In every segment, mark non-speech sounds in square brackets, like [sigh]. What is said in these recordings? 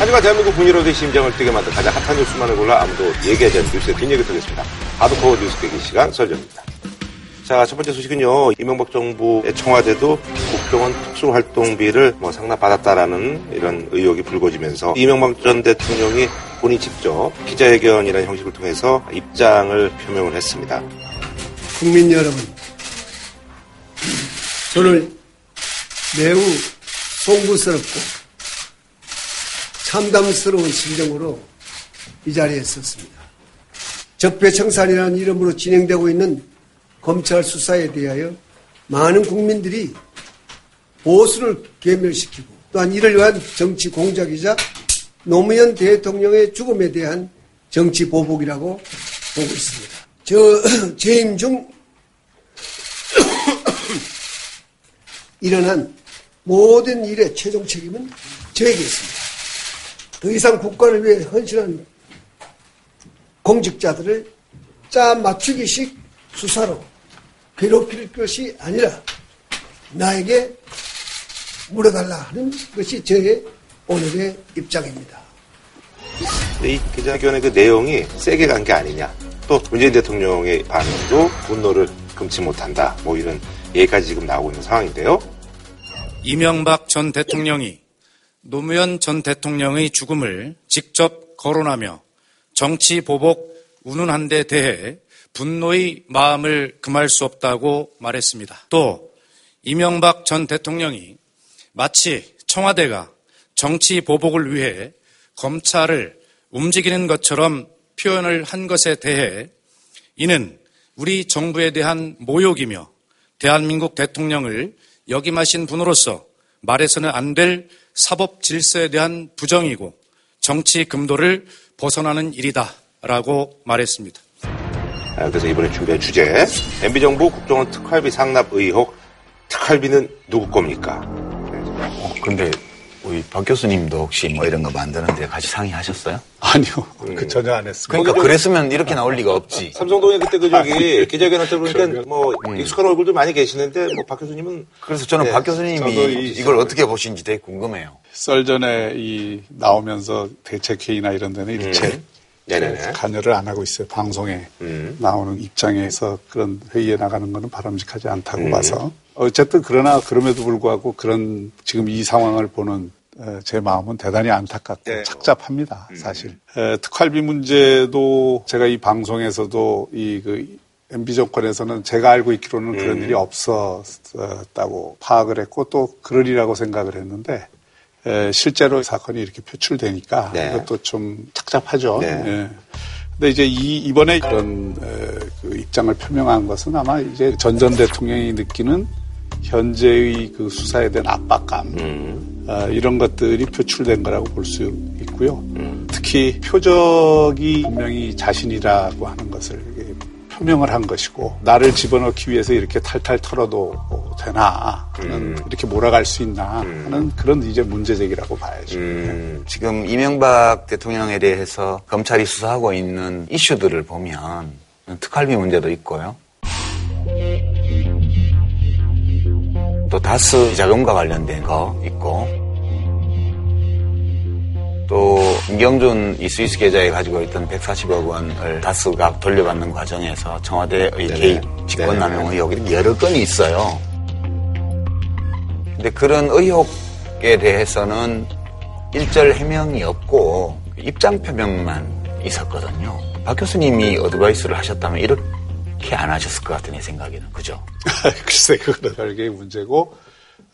하지만 대한민국 분위기의 심장을 뛰게 만든 가장 핫한 뉴스만을 골라 아무도 얘기하지 않는 뉴스의 뒷얘기 드리겠습니다. 하드코어 뉴스 깨기 시간 설정입니다. 자, 첫 번째 소식은요. 이명박 정부의 청와대도 국정원 특수활동비를 뭐 상납받았다라는 이런 의혹이 불거지면서 이명박 전 대통령이 본인 직접 기자회견이라는 형식을 통해서 입장을 표명을 했습니다. 국민 여러분, 저는 매우 송구스럽고 참담스러운 심정으로 이 자리에 섰습니다. 적폐청산이라는 이름으로 진행되고 있는 검찰 수사에 대하여 많은 국민들이 보수를 괴멸시키고 또한 이를 위한 정치 공작이자 노무현 대통령의 죽음에 대한 정치 보복이라고 보고 있습니다. 저 [clears throat] 재임 중 [clears throat] 일어난 모든 일의 최종 책임은 저에게 있습니다. 더 이상 국가를 위해 헌신한 공직자들을 짜 맞추기식 수사로 괴롭힐 것이 아니라 나에게 물어달라 하는 것이 저의 오늘의 입장입니다. 이 기자회견의 그 내용이 세게 간 게 아니냐. 또 문재인 대통령의 반응도 분노를 금치 못한다. 뭐 이런 얘기까지 지금 나오고 있는 상황인데요. 이명박 전 대통령이 노무현 전 대통령의 죽음을 직접 거론하며 정치 보복 운운한 데 대해 분노의 마음을 금할 수 없다고 말했습니다. 또 이명박 전 대통령이 마치 청와대가 정치 보복을 위해 검찰을 움직이는 것처럼 표현을 한 것에 대해 이는 우리 정부에 대한 모욕이며 대한민국 대통령을 역임하신 분으로서 말해서는 안 될 사법 질서에 대한 부정이고 정치 금도를 벗어나는 일이다라고 말했습니다. 아, 그래서 이번에 준비한 주제 MB정부 국정원 특활비 상납 의혹 특활비는 누구 겁니까? 어, 근데 우리 박 교수님도 혹시 뭐 이런 거 만드는데 같이 상의하셨어요? 아니요. 그 전혀 안 했습니다. 그러니까 그랬으면 이렇게 나올 리가 없지. 삼성동에 그때 그 저기 [laughs] 기자회견 때 보니까 뭐 익숙한 얼굴도 많이 계시는데 뭐 박 교수님은 그래서 저는 네. 박 교수님이 이- 이걸 어떻게 보시는지 되게 궁금해요. 썰 전에 이 나오면서 대책회의나 이런 데는 일체 네네네. 관여를 안 하고 있어요. 방송에 음. 나오는 입장에서 그런 회의에 나가는 거는 바람직하지 않다고 음. 봐서 어쨌든 그러나 그럼에도 불구하고 그런 지금 이 상황을 보는 에, 제 마음은 대단히 안타깝고 네. 착잡합니다. 사실 에, 특활비 문제도 제가 이 방송에서도 이 그 MB 정권에서는 제가 알고 있기로는 음. 그런 일이 없었다고 파악을 했고 또 그러리라고 생각을 했는데 에, 실제로 사건이 이렇게 표출되니까 네. 이것도 좀 착잡하죠. 네. 예. 근데 이제 이, 이번에 그런 에, 그 입장을 표명한 것은 아마 이제 전 전 대통령이 느끼는 현재의 그 수사에 대한 압박감 음. 아, 이런 것들이 표출된 거라고 볼 수 있고요. 음. 특히 표적이 분명히 자신이라고 하는 것을 표명을 한 것이고 나를 집어넣기 위해서 이렇게 탈탈 털어도 되나 하는 음. 이렇게 몰아갈 수 있나 하는 그런 이제 문제 제기라고 봐야죠. 음. 지금 이명박 대통령에 대해서 검찰이 수사하고 있는 이슈들을 보면 특활비 문제도 있고요. 또 다스 자금과 관련된 거 있고 또 김경준 이 스위스 계좌에 가지고 있던 140억 원을 다스가 돌려받는 과정에서 청와대의 개입, 직권남용 의혹 이 여러 건이 있어요. 근데 그런 의혹에 대해서는 일절 해명이 없고 입장 표명만 있었거든요. 박 교수님이 어드바이스를 하셨다면 이렇게 안 하셨을 것 같은 내 생각에는 그죠? [laughs] 글쎄, 그거는 별개의 문제고,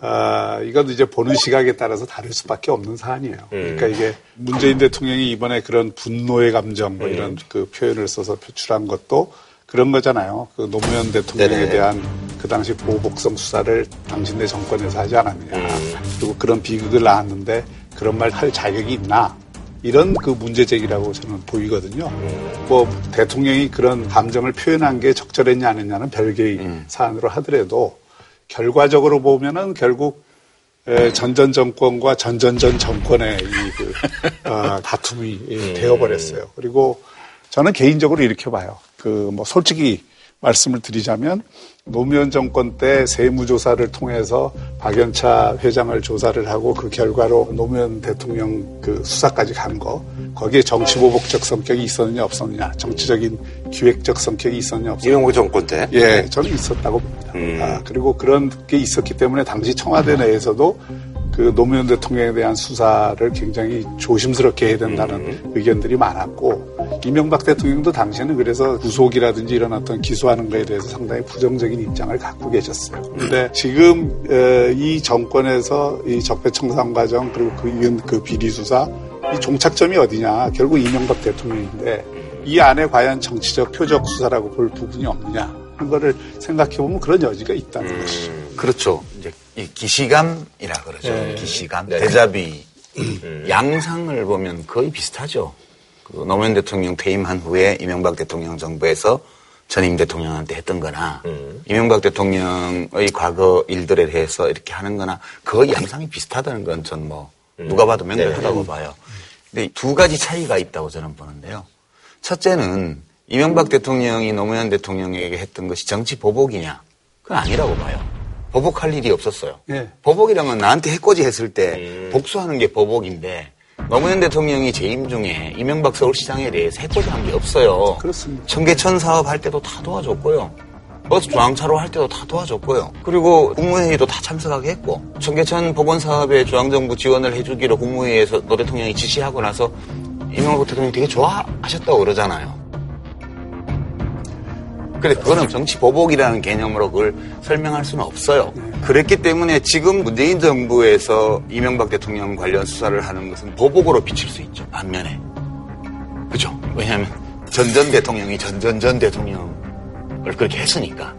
아, 이건 이제 보는 시각에 따라서 다를 수밖에 없는 사안이에요. 그러니까 이게 문재인 대통령이 이번에 그런 분노의 감정, 뭐 이런 그 표현을 써서 표출한 것도 그런 거잖아요. 그 노무현 대통령에 네네. 대한 그 당시 보복성 수사를 당신네 정권에서 하지 않았느냐. 그리고 그런 비극을 낳았는데 그런 말 할 자격이 있나. 이런 그 문제 제기라고 저는 보이거든요. 뭐 대통령이 그런 감정을 표현한 게 적절했냐 아니냐는 별개의 사안으로 하더라도 결과적으로 보면은 결국 에, 전전 정권과 전전전 정권의 이그 어, [laughs] 다툼이 예, 되어버렸어요. 그리고 저는 개인적으로 이렇게 봐요. 그 뭐 솔직히 말씀을 드리자면 노무현 정권 때 세무조사를 통해서 박연차 회장을 조사를 하고 그 결과로 노무현 대통령 그 수사까지 간 거, 거기에 정치보복적 성격이 있었느냐 없었느냐, 정치적인 기획적 성격이 있었느냐 없었느냐. 이명박 정권 때? 예, 저는 있었다고 봅니다. 음. 아, 그리고 그런 게 있었기 때문에 당시 청와대 내에서도 그 노무현 대통령에 대한 수사를 굉장히 조심스럽게 해야 된다는 음. 의견들이 많았고 이명박 대통령도 당시에는 그래서 구속이라든지 이런 어떤 기소하는 거에 대해서 상당히 부정적인 입장을 갖고 계셨어요. 그런데 지금 에, 이 정권에서 이 적폐청산 과정 그리고 그 이은 그 비리 수사 이 종착점이 어디냐 결국 이명박 대통령인데 이 안에 과연 정치적 표적 수사라고 볼 부분이 없느냐 하는 거를 생각해 보면 그런 여지가 있다는 것이죠. 그렇죠. 이제 이 기시감이라 그러죠. 네. 기시감, 네. 대자비 양상을 보면 거의 비슷하죠. 그 노무현 대통령 퇴임한 후에 이명박 대통령 정부에서 전임 대통령한테 했던 거나 이명박 대통령의 과거 일들에 대해서 이렇게 하는 거나 거의 양상이 비슷하다는 건 전 뭐 누가 봐도 명백하다고 봐요. 근데 두 가지 차이가 있다고 저는 보는데요. 첫째는 이명박 대통령이 노무현 대통령에게 했던 것이 정치 보복이냐? 그건 아니라고 봐요. 보복할 일이 없었어요. 예. 보복이라면 나한테 해코지 했을 때 복수하는 게 보복인데 노무현 대통령이 재임 중에 이명박 서울시장에 대해서 해코지 한 게 없어요. 그렇습니다. 청계천 사업 할 때도 다 도와줬고요. 버스 중앙차로 할 때도 다 도와줬고요. 그리고 국무회의도 다 참석하게 했고 청계천 복원 사업에 중앙정부 지원을 해주기로 국무회의에서 노 대통령이 지시하고 나서 이명박 대통령이 되게 좋아하셨다고 그러잖아요. 근데 그거는 정치 보복이라는 개념으로 그걸 설명할 수는 없어요. 그랬기 때문에 지금 문재인 정부에서 이명박 대통령 관련 수사를 하는 것은 보복으로 비칠 수 있죠. 반면에. 그죠? 왜냐하면 전전 대통령이 전전전 대통령을 그렇게 했으니까.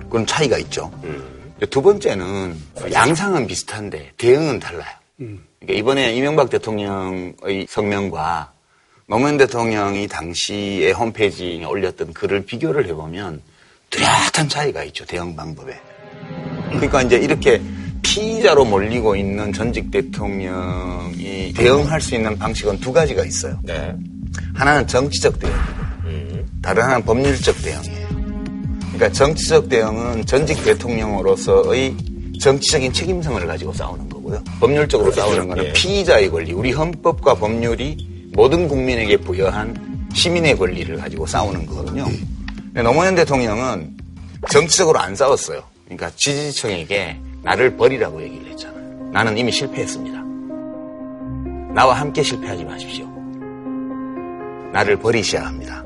그건 차이가 있죠. 두 번째는 양상은 비슷한데 대응은 달라요. 그러니까 이번에 이명박 대통령의 성명과 노무현 대통령이 당시에 홈페이지에 올렸던 글을 비교를 해보면 뚜렷한 차이가 있죠. 대응 방법에. 그러니까 이제 이렇게 피의자로 몰리고 있는 전직 대통령이 대응할 수 있는 방식은 두 가지가 있어요. 네. 하나는 정치적 대응이고 다른 하나는 법률적 대응이에요. 그러니까 정치적 대응은 전직 대통령으로서의 정치적인 책임성을 가지고 싸우는 거고요. 법률적으로 싸우는 거는 예. 피의자의 권리, 우리 헌법과 법률이 모든 국민에게 부여한 시민의 권리를 가지고 싸우는 거거든요. 근데 노무현 대통령은 정치적으로 안 싸웠어요. 그러니까 지지층에게 나를 버리라고 얘기를 했잖아요. 나는 이미 실패했습니다. 나와 함께 실패하지 마십시오. 나를 버리셔야 합니다.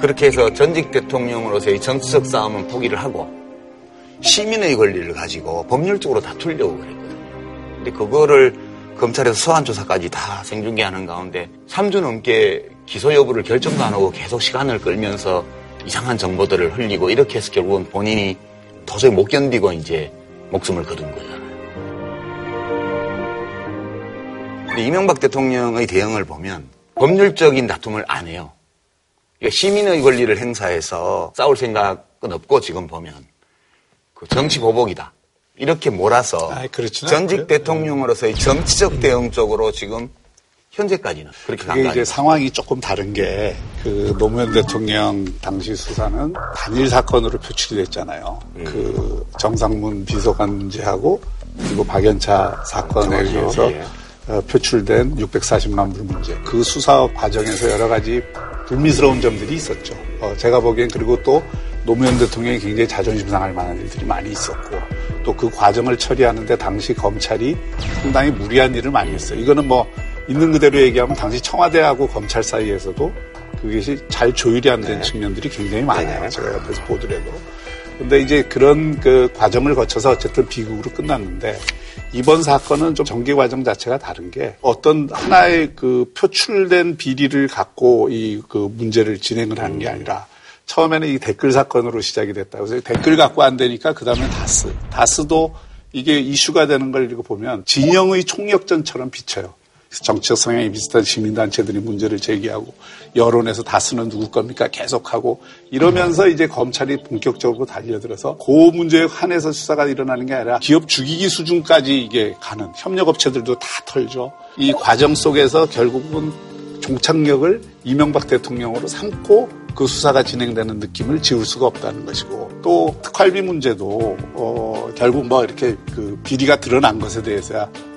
그렇게 해서 전직 대통령으로서의 정치적 싸움은 포기를 하고 시민의 권리를 가지고 법률적으로 다투려고 그랬거든요. 근데 그거를 검찰에서 소환 조사까지 다 생중계하는 가운데 3주 넘게 기소 여부를 결정도 안 하고 계속 시간을 끌면서 이상한 정보들을 흘리고 이렇게 해서 결국은 본인이 도저히 못 견디고 이제 목숨을 거둔 거잖아요. 이명박 대통령의 대응을 보면 법률적인 다툼을 안 해요. 그러니까 시민의 권리를 행사해서 싸울 생각은 없고 지금 보면 그 정치 보복이다. 이렇게 몰아서 그렇지는 전직 않고요. 대통령으로서의 정치적 대응 쪽으로 지금 현재까지는 그렇게 간 그게 거 이제. 상황이 조금 다른 게 그 노무현 대통령 당시 수사는 단일 사건으로 표출이 됐잖아요. 그 정상문 비서관 문제하고 그리고 박연차 사건에. 의해서 예. 어, 표출된 640만 불 문제. 그 수사 과정에서 여러 가지 불미스러운 점들이 있었죠. 어, 제가 보기엔 그리고 또 노무현 대통령이 굉장히 자존심 상할 만한 일들이 많이 있었고 또 그 과정을 처리하는데 당시 검찰이 상당히 무리한 일을 많이 했어요. 이거는 뭐 있는 그대로 얘기하면 당시 청와대하고 검찰 사이에서도 그것이 잘 조율이 안 된 측면들이 굉장히 많아요. 네네. 제가 옆에서 보더라도. 근데 이제 그런 그 과정을 거쳐서 어쨌든 비극으로 끝났는데 이번 사건은 좀 전개 과정 자체가 다른 게 어떤 하나의 그 표출된 비리를 갖고 이 그 문제를 진행을 하는 게 아니라 처음에는 이 댓글 사건으로 시작이 됐다고 해서 댓글 갖고 안 되니까 그 다음에 다스. 다스도 이게 이슈가 되는 걸 이렇게 보면 진영의 총력전처럼 비쳐요. 정치적 성향이 비슷한 시민단체들이 문제를 제기하고 여론에서 다스는 누구 겁니까 계속하고 이러면서 이제 검찰이 본격적으로 달려들어서 그 문제에 한해서 수사가 일어나는 게 아니라 기업 죽이기 수준까지 이게 가는 협력업체들도 다 털죠. 이 과정 속에서 결국은 종착역을 이명박 대통령으로 삼고 그 수사가 진행되는 느낌을 지울 수가 없다는 것이고 또 특활비 문제도 어, 결국 뭐 이렇게 그 비리가 드러난 것에 대해서야 어,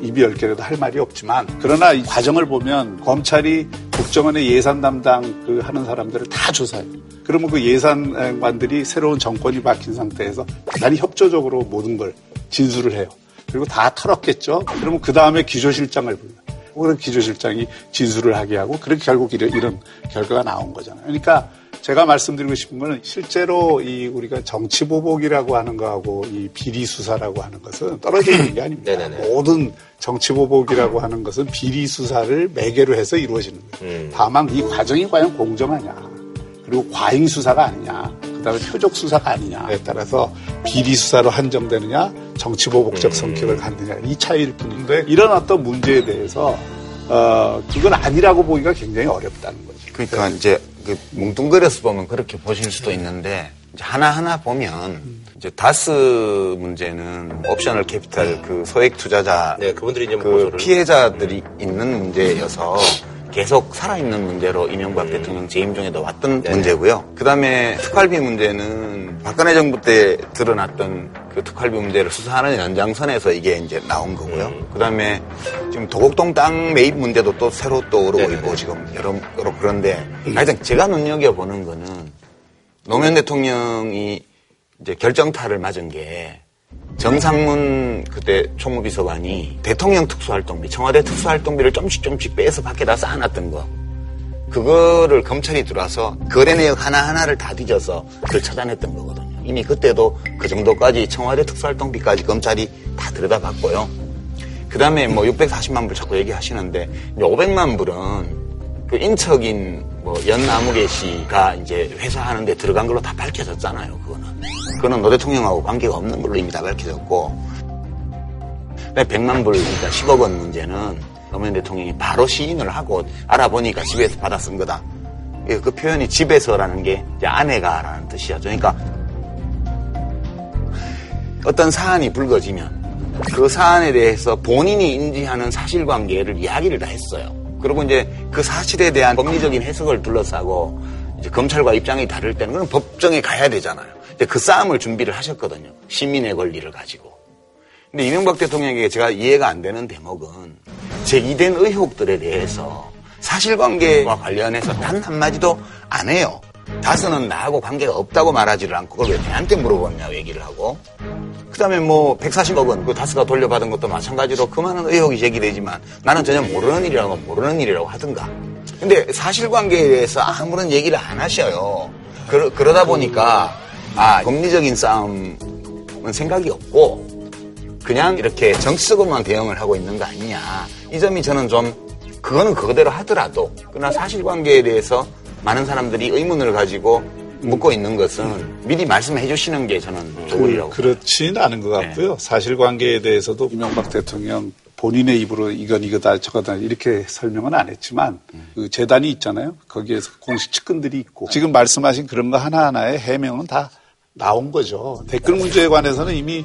입이 열 개라도 할 말이 없지만 그러나 이 과정을 보면 검찰이 국정원의 예산 담당 그 하는 사람들을 다 조사해요. 그러면 그 예산관들이 새로운 정권이 바뀐 상태에서 대단히 협조적으로 모든 걸 진술을 해요. 그리고 다 털었겠죠. 그러면 그 다음에 기조실장을 불러요. 그런 기조실장이 진술을 하게 하고 그렇게 결국 이런 결과가 나온 거잖아요. 그러니까 제가 말씀드리고 싶은 거는 실제로 이 우리가 정치 보복이라고 하는 거하고 이 비리 수사라고 하는 것은 떨어져 있는 게 아닙니다. 네네네. 모든 정치 보복이라고 하는 것은 비리 수사를 매개로 해서 이루어지는 거예요. 음. 다만 이 과정이 과연 공정하냐. 그리고 과잉 수사가 아니냐. 그다음에 표적 수사가 아니냐에 따라서 비리 수사로 한정되느냐, 정치 보복적 음. 성격을 갖느냐 이 차이일 뿐인데 이런 어떤 문제에 대해서 어 그건 아니라고 보기가 굉장히 어렵다는 거죠. 그러니까 이제 그 뭉뚱그려서 보면 그렇게 보실 수도 있는데 이제 하나하나 보면 이제 다스 문제는 Optional Capital 그 소액 투자자 네, 그분들이 이제 그 고소를 피해자들이 있는 문제여서 계속 살아있는 문제로 이명박 대통령 재임 중에도 왔던 네. 문제고요. 그 다음에 특활비 문제는 박근혜 정부 때 드러났던 그 특활비 문제를 수사하는 연장선에서 이게 이제 나온 거고요. 음. 그 다음에 지금 도곡동 땅 매입 문제도 또 새로 또 오르고 네네네. 있고 지금 여러, 여러 그런데 하여튼 제가 눈여겨보는 거는 노무현 대통령이 이제 결정타를 맞은 게 정상문 그때 총무비서관이 대통령 특수활동비, 청와대 특수활동비를 좀씩 좀씩 빼서 밖에다 쌓아놨던 거. 그거를 검찰이 들어와서 거래 내역 하나하나를 다 뒤져서 그걸 찾아냈던 거거든요. 이미 그때도 그 정도까지 청와대 특수활동비까지 검찰이 다 들여다봤고요. 그 다음에 뭐 640만 불 자꾸 얘기하시는데 이제 500만 불은 그 인척인 뭐 연나무계 씨가 이제 회사 하는데 들어간 걸로 다 밝혀졌잖아요. 그거는. 그거는 노 대통령하고 관계가 없는 걸로 이미 다 밝혀졌고. 그다음에 100만 불, 그러니까 10억 원 문제는 노무현 대통령이 바로 시인을 하고 알아보니까 집에서 받아 쓴 거다. 예, 그 표현이 집에서라는 게 아내가라는 뜻이죠. 그러니까 어떤 사안이 불거지면 그 사안에 대해서 본인이 인지하는 사실관계를 이야기를 다 했어요. 그리고 이제 그 사실에 대한 법리적인 해석을 둘러싸고 이제 검찰과 입장이 다를 때는 그건 법정에 가야 되잖아요. 이제 그 싸움을 준비를 하셨거든요. 시민의 권리를 가지고. 근데 이명박 대통령에게 제가 이해가 안 되는 대목은 제기된 의혹들에 대해서 사실관계와 관련해서 단 한마디도 안 해요. 다스는 나하고 관계가 없다고 말하지를 않고 그걸 왜 내한테 물어보냐 얘기를 하고. 그 다음에 뭐 140억 원그 다스가 돌려받은 것도 마찬가지로 그 많은 의혹이 제기되지만 나는 전혀 모르는 일이라고 모르는 일이라고 하든가. 근데 사실관계에 대해서 아무런 얘기를 안 하셔요. 그러, 그러다 보니까 아 법리적인 싸움은 생각이 없고 그냥 이렇게 정치적으로만 대응을 하고 있는 거 아니냐. 이 점이 저는 좀 그거는 그거대로 하더라도 그러나 사실관계에 대해서 많은 사람들이 의문을 가지고 묻고 있는 것은 미리 말씀해 주시는 게 저는 좋으리라고. 그, 그렇지는 않은 것 같고요. 사실관계에 대해서도 이명박 대통령 본인의 입으로 이건 이거다 저거다 이렇게 설명은 안 했지만 그 재단이 있잖아요. 거기에서 공식 측근들이 있고 지금 말씀하신 그런 거 하나하나의 해명은 다 나온 거죠. 댓글 문제에 관해서는 이미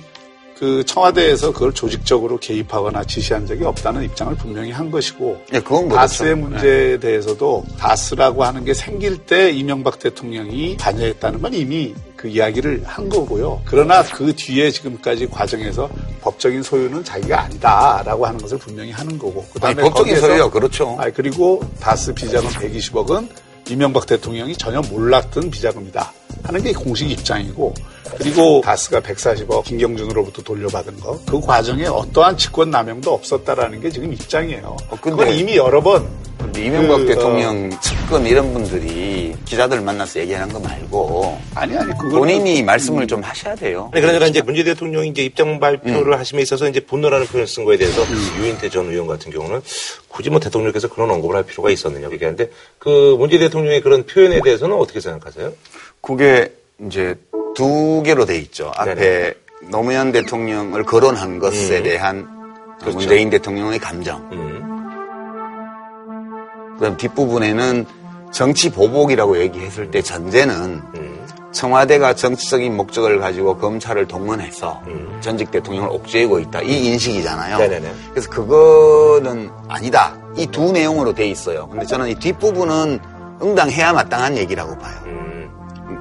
그 청와대에서 그걸 조직적으로 개입하거나 지시한 적이 없다는 입장을 분명히 한 것이고 예, 그건 그렇죠. 다스의 문제에 대해서도 다스라고 하는 게 생길 때 이명박 대통령이 관여했다는 건 이미 그 이야기를 한 거고요. 그러나 그 뒤에 지금까지 과정에서 법적인 소유는 자기가 아니다라고 하는 것을 분명히 하는 거고. 아니, 그다음에 법적인 거기에서 소유요, 그렇죠. 아니, 그리고 다스 비자금 120억은 이명박 대통령이 전혀 몰랐던 비자금이다 하는 게 공식 입장이고 그리고 다스가 140억 김경준으로부터 돌려받은 거 그 과정에 어떠한 직권 남용도 없었다라는 게 지금 입장이에요. 어, 근데- 그건 이미 여러 번 근데 이명박 그, 대통령 측근 이런 분들이 기자들 만나서 얘기하는 거 말고 아니 아니 본인이 말씀을 좀 하셔야 돼요. 아니, 그러니까 이제 문재인 대통령이 이제 입장 발표를 하심에 있어서 이제 분노라는 표현을 쓴 거에 대해서 유인태 전 의원 같은 경우는 굳이 뭐 대통령께서 그런 언급을 할 필요가 있었느냐 얘기하는데 그 문재인 대통령의 그런 표현에 대해서는 어떻게 생각하세요? 그게 이제 두 개로 돼 있죠. 앞에 네네. 노무현 대통령을 거론한 것에 음. 대한 그 그렇죠. 문재인 대통령의 감정. 음. 그다음 뒷부분에는 정치 보복이라고 얘기했을 때 전제는 음. 청와대가 정치적인 목적을 가지고 검찰을 동원해서 전직 대통령을 옥죄고 있다. 이 인식이잖아요. 네네네. 그래서 그거는 아니다. 이 두 내용으로 돼 있어요. 근데 저는 이 뒷부분은 응당해야 마땅한 얘기라고 봐요.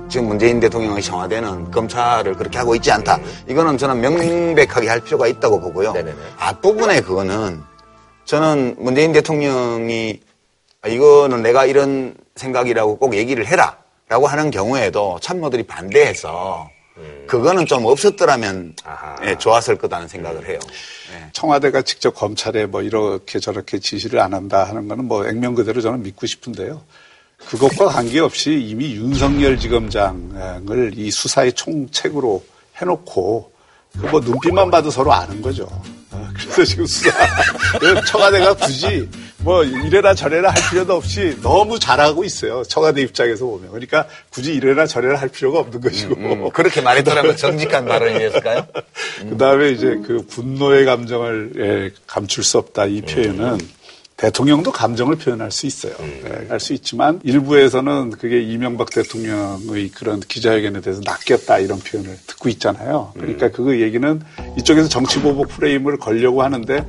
음. 지금 문재인 대통령의 청와대는 검찰을 그렇게 하고 있지 않다. 이거는 저는 명백하게 할 필요가 있다고 보고요. 네네네. 앞부분에 그거는 저는 문재인 대통령이 아, 이거는 내가 이런 생각이라고 꼭 얘기를 해라. 라고 하는 경우에도 참모들이 반대해서 그거는 좀 없었더라면. 예, 좋았을 거다는 생각을 해요. 예. 청와대가 직접 검찰에 뭐 이렇게 저렇게 지시를 안 한다 하는 거는 뭐 액면 그대로 저는 믿고 싶은데요. 그것과 관계없이 이미 윤석열 지검장을 이 수사의 총책으로 해놓고 그뭐 눈빛만 봐도 서로 아는 거죠. 아, 그래서 지금 수사 그 [laughs] 청와대가 굳이 뭐 이래라 저래라 할 필요도 없이 너무 잘하고 있어요. 청와대 입장에서 보면 그러니까 굳이 이래라 저래라 할 필요가 없는 것이고 음, 그렇게 말했더라면 [laughs] 정직한 발언이었을까요? 그 다음에 이제 그 분노의 감정을 예, 감출 수 없다 이 표현은 대통령도 감정을 표현할 수 있어요. 예, 할수 있지만 일부에서는 그게 이명박 대통령의 그런 기자회견에 대해서 낚였다 이런 표현을 듣고 있잖아요. 그러니까 그 얘기는 이쪽에서 정치보복 프레임을 걸려고 하는데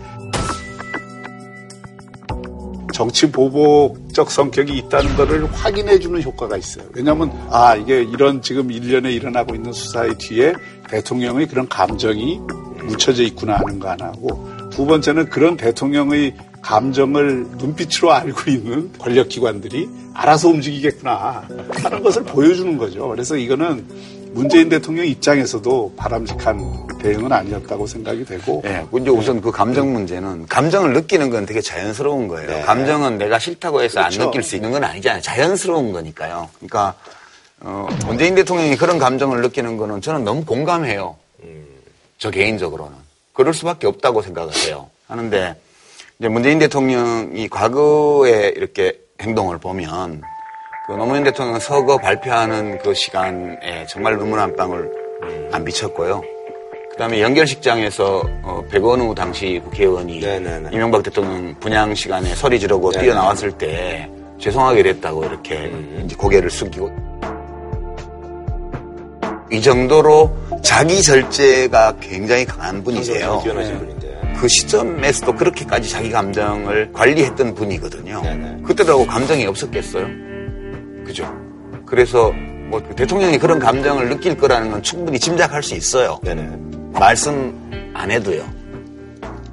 정치 보복적 성격이 있다는 것을 확인해 주는 효과가 있어요. 왜냐하면 아 이게 이런 지금 일련에 일어나고 있는 수사의 뒤에 대통령의 그런 감정이 묻혀져 있구나 하는 거 하나고 두 번째는 그런 대통령의 감정을 눈빛으로 알고 있는 권력기관들이 알아서 움직이겠구나 하는 것을 보여주는 거죠. 그래서 이거는 문재인 대통령 입장에서도 바람직한 대응은 아니었다고 생각이 되고 예, 이제 우선 그 감정 문제는 감정을 느끼는 건 되게 자연스러운 거예요. 네. 감정은 내가 싫다고 해서 그렇죠. 안 느낄 수 있는 건 아니잖아요. 자연스러운 거니까요. 그러니까 어, 문재인 대통령이 그런 감정을 느끼는 거는 저는 너무 공감해요. 저 개인적으로는 그럴 수밖에 없다고 생각을 해요. 하는데 이제 문재인 대통령이 과거에 이렇게 행동을 보면 그 노무현 대통령은 서거 발표하는 그 시간에 정말 눈물 한 방울 안 비쳤고요. 그다음에 연결식장에서 어, 백원우 당시 국회의원이 네네네. 이명박 대통령 분양 시간에 소리 지르고 네네. 뛰어나왔을 때 죄송하게 됐다고 이렇게 이제 고개를 숙이고 이 정도로 자기 절제가 굉장히 강한 분이세요. 분인데. 그 시점에서도 그렇게까지 자기 감정을 관리했던 분이거든요. 네네. 그때도 감정이 없었겠어요? 그죠? 그래서 뭐 대통령이 그런 감정을 느낄 거라는 건 충분히 짐작할 수 있어요. 네네. 말씀 안 해도요.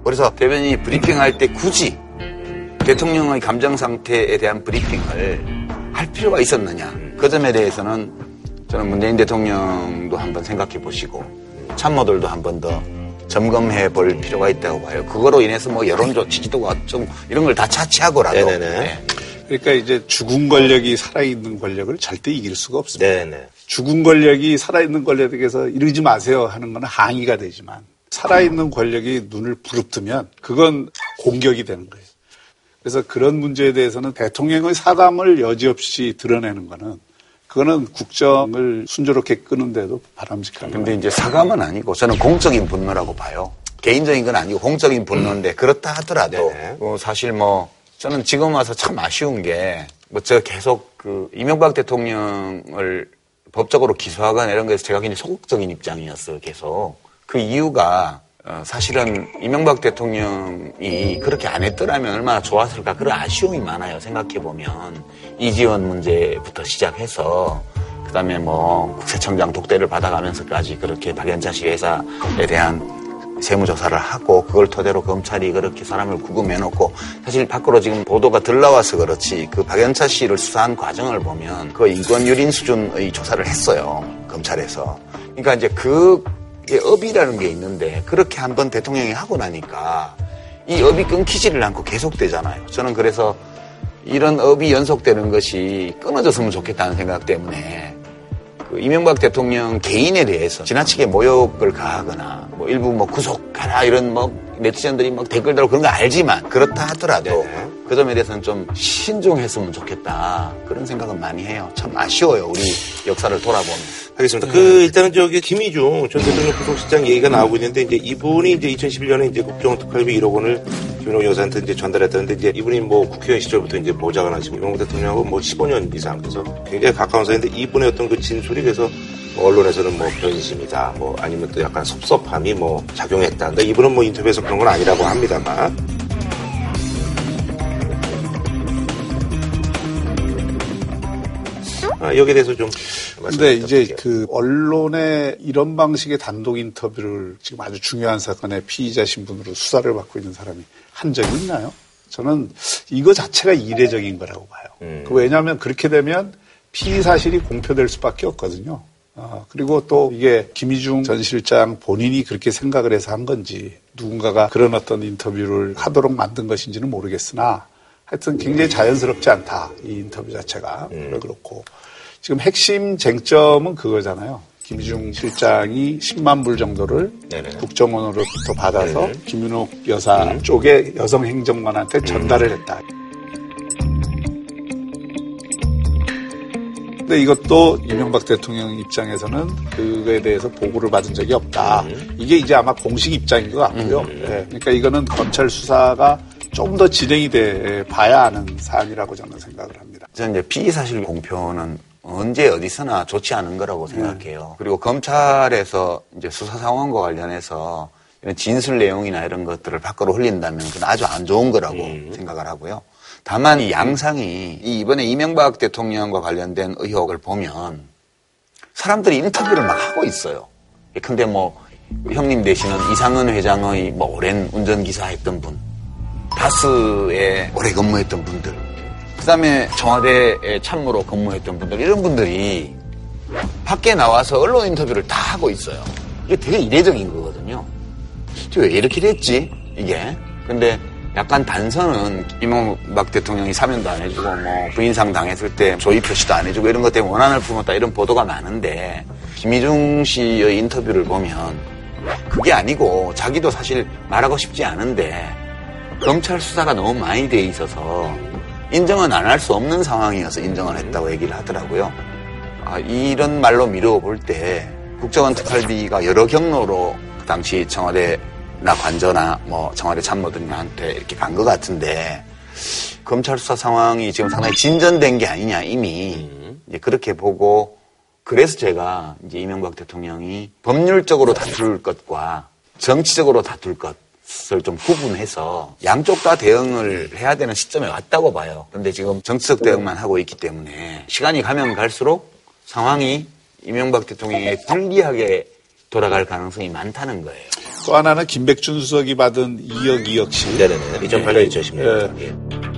그래서 대변인이 브리핑할 때 굳이 대통령의 감정 상태에 대한 브리핑을 할 필요가 있었느냐. 그 점에 대해서는 저는 문재인 대통령도 한번 생각해 보시고 참모들도 한번 더 점검해 볼 필요가 있다고 봐요. 그거로 인해서 뭐 여론조 지지도가 좀 이런 걸 다 차치하고라도. 네. 그러니까 이제 죽은 권력이 살아있는 권력을 절대 이길 수가 없습니다. 네네. 죽은 권력이 살아있는 권력에게서 이러지 마세요 하는 건 항의가 되지만 살아있는 권력이 눈을 부릅뜨면 그건 공격이 되는 거예요. 그래서 그런 문제에 대해서는 대통령의 사담을 여지없이 드러내는 거는 그거는 국정을 순조롭게 끄는데도 바람직한 근데. 이제 사감은 아니고 저는 공적인 분노라고 봐요. 개인적인 건 아니고 공적인 분노인데 그렇다 하더라도. 뭐 사실 뭐 저는 지금 와서 참 아쉬운 게 뭐 제가 계속 그 이명박 대통령을 법적으로 기소하거나 이런 거에서 제가 굉장히 소극적인 입장이었어요. 계속 그 이유가 어, 사실은 이명박 대통령이 그렇게 안 했더라면 얼마나 좋았을까 그런 아쉬움이 많아요. 생각해 보면 이지원 문제부터 시작해서 그다음에 뭐 국세청장 독대를 받아가면서까지 그렇게 박연차 씨 회사에 대한 세무조사를 하고 그걸 토대로 검찰이 그렇게 사람을 구금해놓고 사실 밖으로 지금 보도가 덜 나와서 그렇지 그 박연차 씨를 수사한 과정을 보면 그 인권 유린 수준의 조사를 했어요 검찰에서 그러니까 이제 그게 업이라는 게 있는데 그렇게 한번 대통령이 하고 나니까 이 업이 끊기지를 않고 계속되잖아요 저는 그래서 이런 업이 연속되는 것이 끊어졌으면 좋겠다는 생각 때문에 그 이명박 대통령 개인에 대해서 지나치게 모욕을 가하거나 뭐 일부 뭐 구속하라 이런 뭐 네티즌들이 막 댓글 달고 그런 거 알지만 그렇다 하더라도 네네. 그 점에 대해서는 좀 신중했으면 좋겠다 그런 생각은 많이 해요. 참 아쉬워요 우리 역사를 돌아보면. 하겠습니다. 그 일단은 저기 김희중 전 대통령 부속실장 얘기가 나오고 있는데 이제 이분이 이제 2011년에 이제 국정 특활비 1억 원을 김용호 여사한테 이제 전달했다는데 이제 이분이 뭐 국회의원 시절부터 이제 모자가 나시고 이명박 대통령하고 뭐 15년 이상 그래서 굉장히 가까운 사이인데 이분의 어떤 그 진술이 그래서 뭐 언론에서는 뭐 변심이다 뭐 아니면 또 약간 섭섭함이 뭐 작용했다. 근데 이분은 뭐 인터뷰에서 그런 건 아니라고 합니다만 아, 여기에 대해서 좀 근데 이제. 그 언론의 이런 방식의 단독 인터뷰를 지금 아주 중요한 사건의 피의자 신분으로 수사를 받고 있는 사람이 한 적이 있나요? 저는 이거 자체가 이례적인 거라고 봐요. 음. 그 왜냐하면 그렇게 되면 피의 사실이 공표될 수밖에 없거든요. 아, 그리고 또 이게 김희중 전 실장 본인이 그렇게 생각을 해서 한 건지 누군가가 그런 어떤 인터뷰를 하도록 만든 것인지는 모르겠으나 하여튼 굉장히 자연스럽지 않다. 이 인터뷰 자체가. 음. 그렇고 지금 핵심 쟁점은 그거잖아요. 김희중 실장이 10만 불 정도를 네네. 국정원으로부터 받아서 네. 김윤옥 여사 음. 쪽에 여성 행정관한테 전달을 했다. 근데 이것도 이명박 대통령 입장에서는 그거에 대해서 보고를 받은 적이 없다. 음. 이게 이제 아마 공식 입장인 것 같고요. 예, 그러니까 이거는 검찰 수사가 좀 더 진행이 돼 봐야 하는 사안이라고 저는 생각을 합니다. 이제 피의 사실 공표는 언제 어디서나 좋지 않은 거라고 생각해요. 그리고 검찰에서 이제 수사 상황과 관련해서 이런 진술 내용이나 이런 것들을 밖으로 흘린다면 그건 아주 안 좋은 거라고 생각을 하고요. 다만 이 양상이 이 이번에 이명박 대통령과 관련된 의혹을 보면 사람들이 인터뷰를 막 하고 있어요. 근데 뭐 형님 되시는 이상은 회장의 뭐 오랜 운전기사 했던 분, 다스에 오래 근무했던 분들, 그 다음에 청와대에 참모로 근무했던 분들, 이런 분들이 밖에 나와서 언론 인터뷰를 다 하고 있어요. 이게 되게 이례적인 거거든요. 저왜 이렇게 됐지? 이게. 근데 약간 단서는 이명박 대통령이 사면도 안 해주고 뭐 부인상 당했을 때 조의 표시도 안 해주고 이런 것 때문에 원한을 품었다 이런 보도가 많은데 김희중 씨의 인터뷰를 보면 그게 아니고 자기도 사실 말하고 싶지 않은데 검찰 수사가 너무 많이 돼 있어서 인정은 안 할 수 없는 상황이어서 인정을 했다고 얘기를 하더라고요. 아, 이런 말로 미루어 볼 때 국정원 특활비가 여러 경로로 그 당시 청와대나 관저나 뭐 청와대 참모들한테 이렇게 간 것 같은데 검찰 수사 상황이 지금 상당히 진전된 게 아니냐 이미 이제 그렇게 보고 그래서 제가 이제 이명박 대통령이 법률적으로 다툴 것과 정치적으로 다툴 것을 좀 구분해서 양쪽 다 대응을 해야 되는 시점에 왔다고 봐요. 그런데 지금 정치적 대응만 하고 있기 때문에 시간이 가면 갈수록 상황이 이명박 대통령에 불리하게 돌아갈 가능성이 많다는 거예요. 또 하나는 김백준 수석이 받은 2억 2억씩. 네네네. 2008년, 2010년. 예. 예.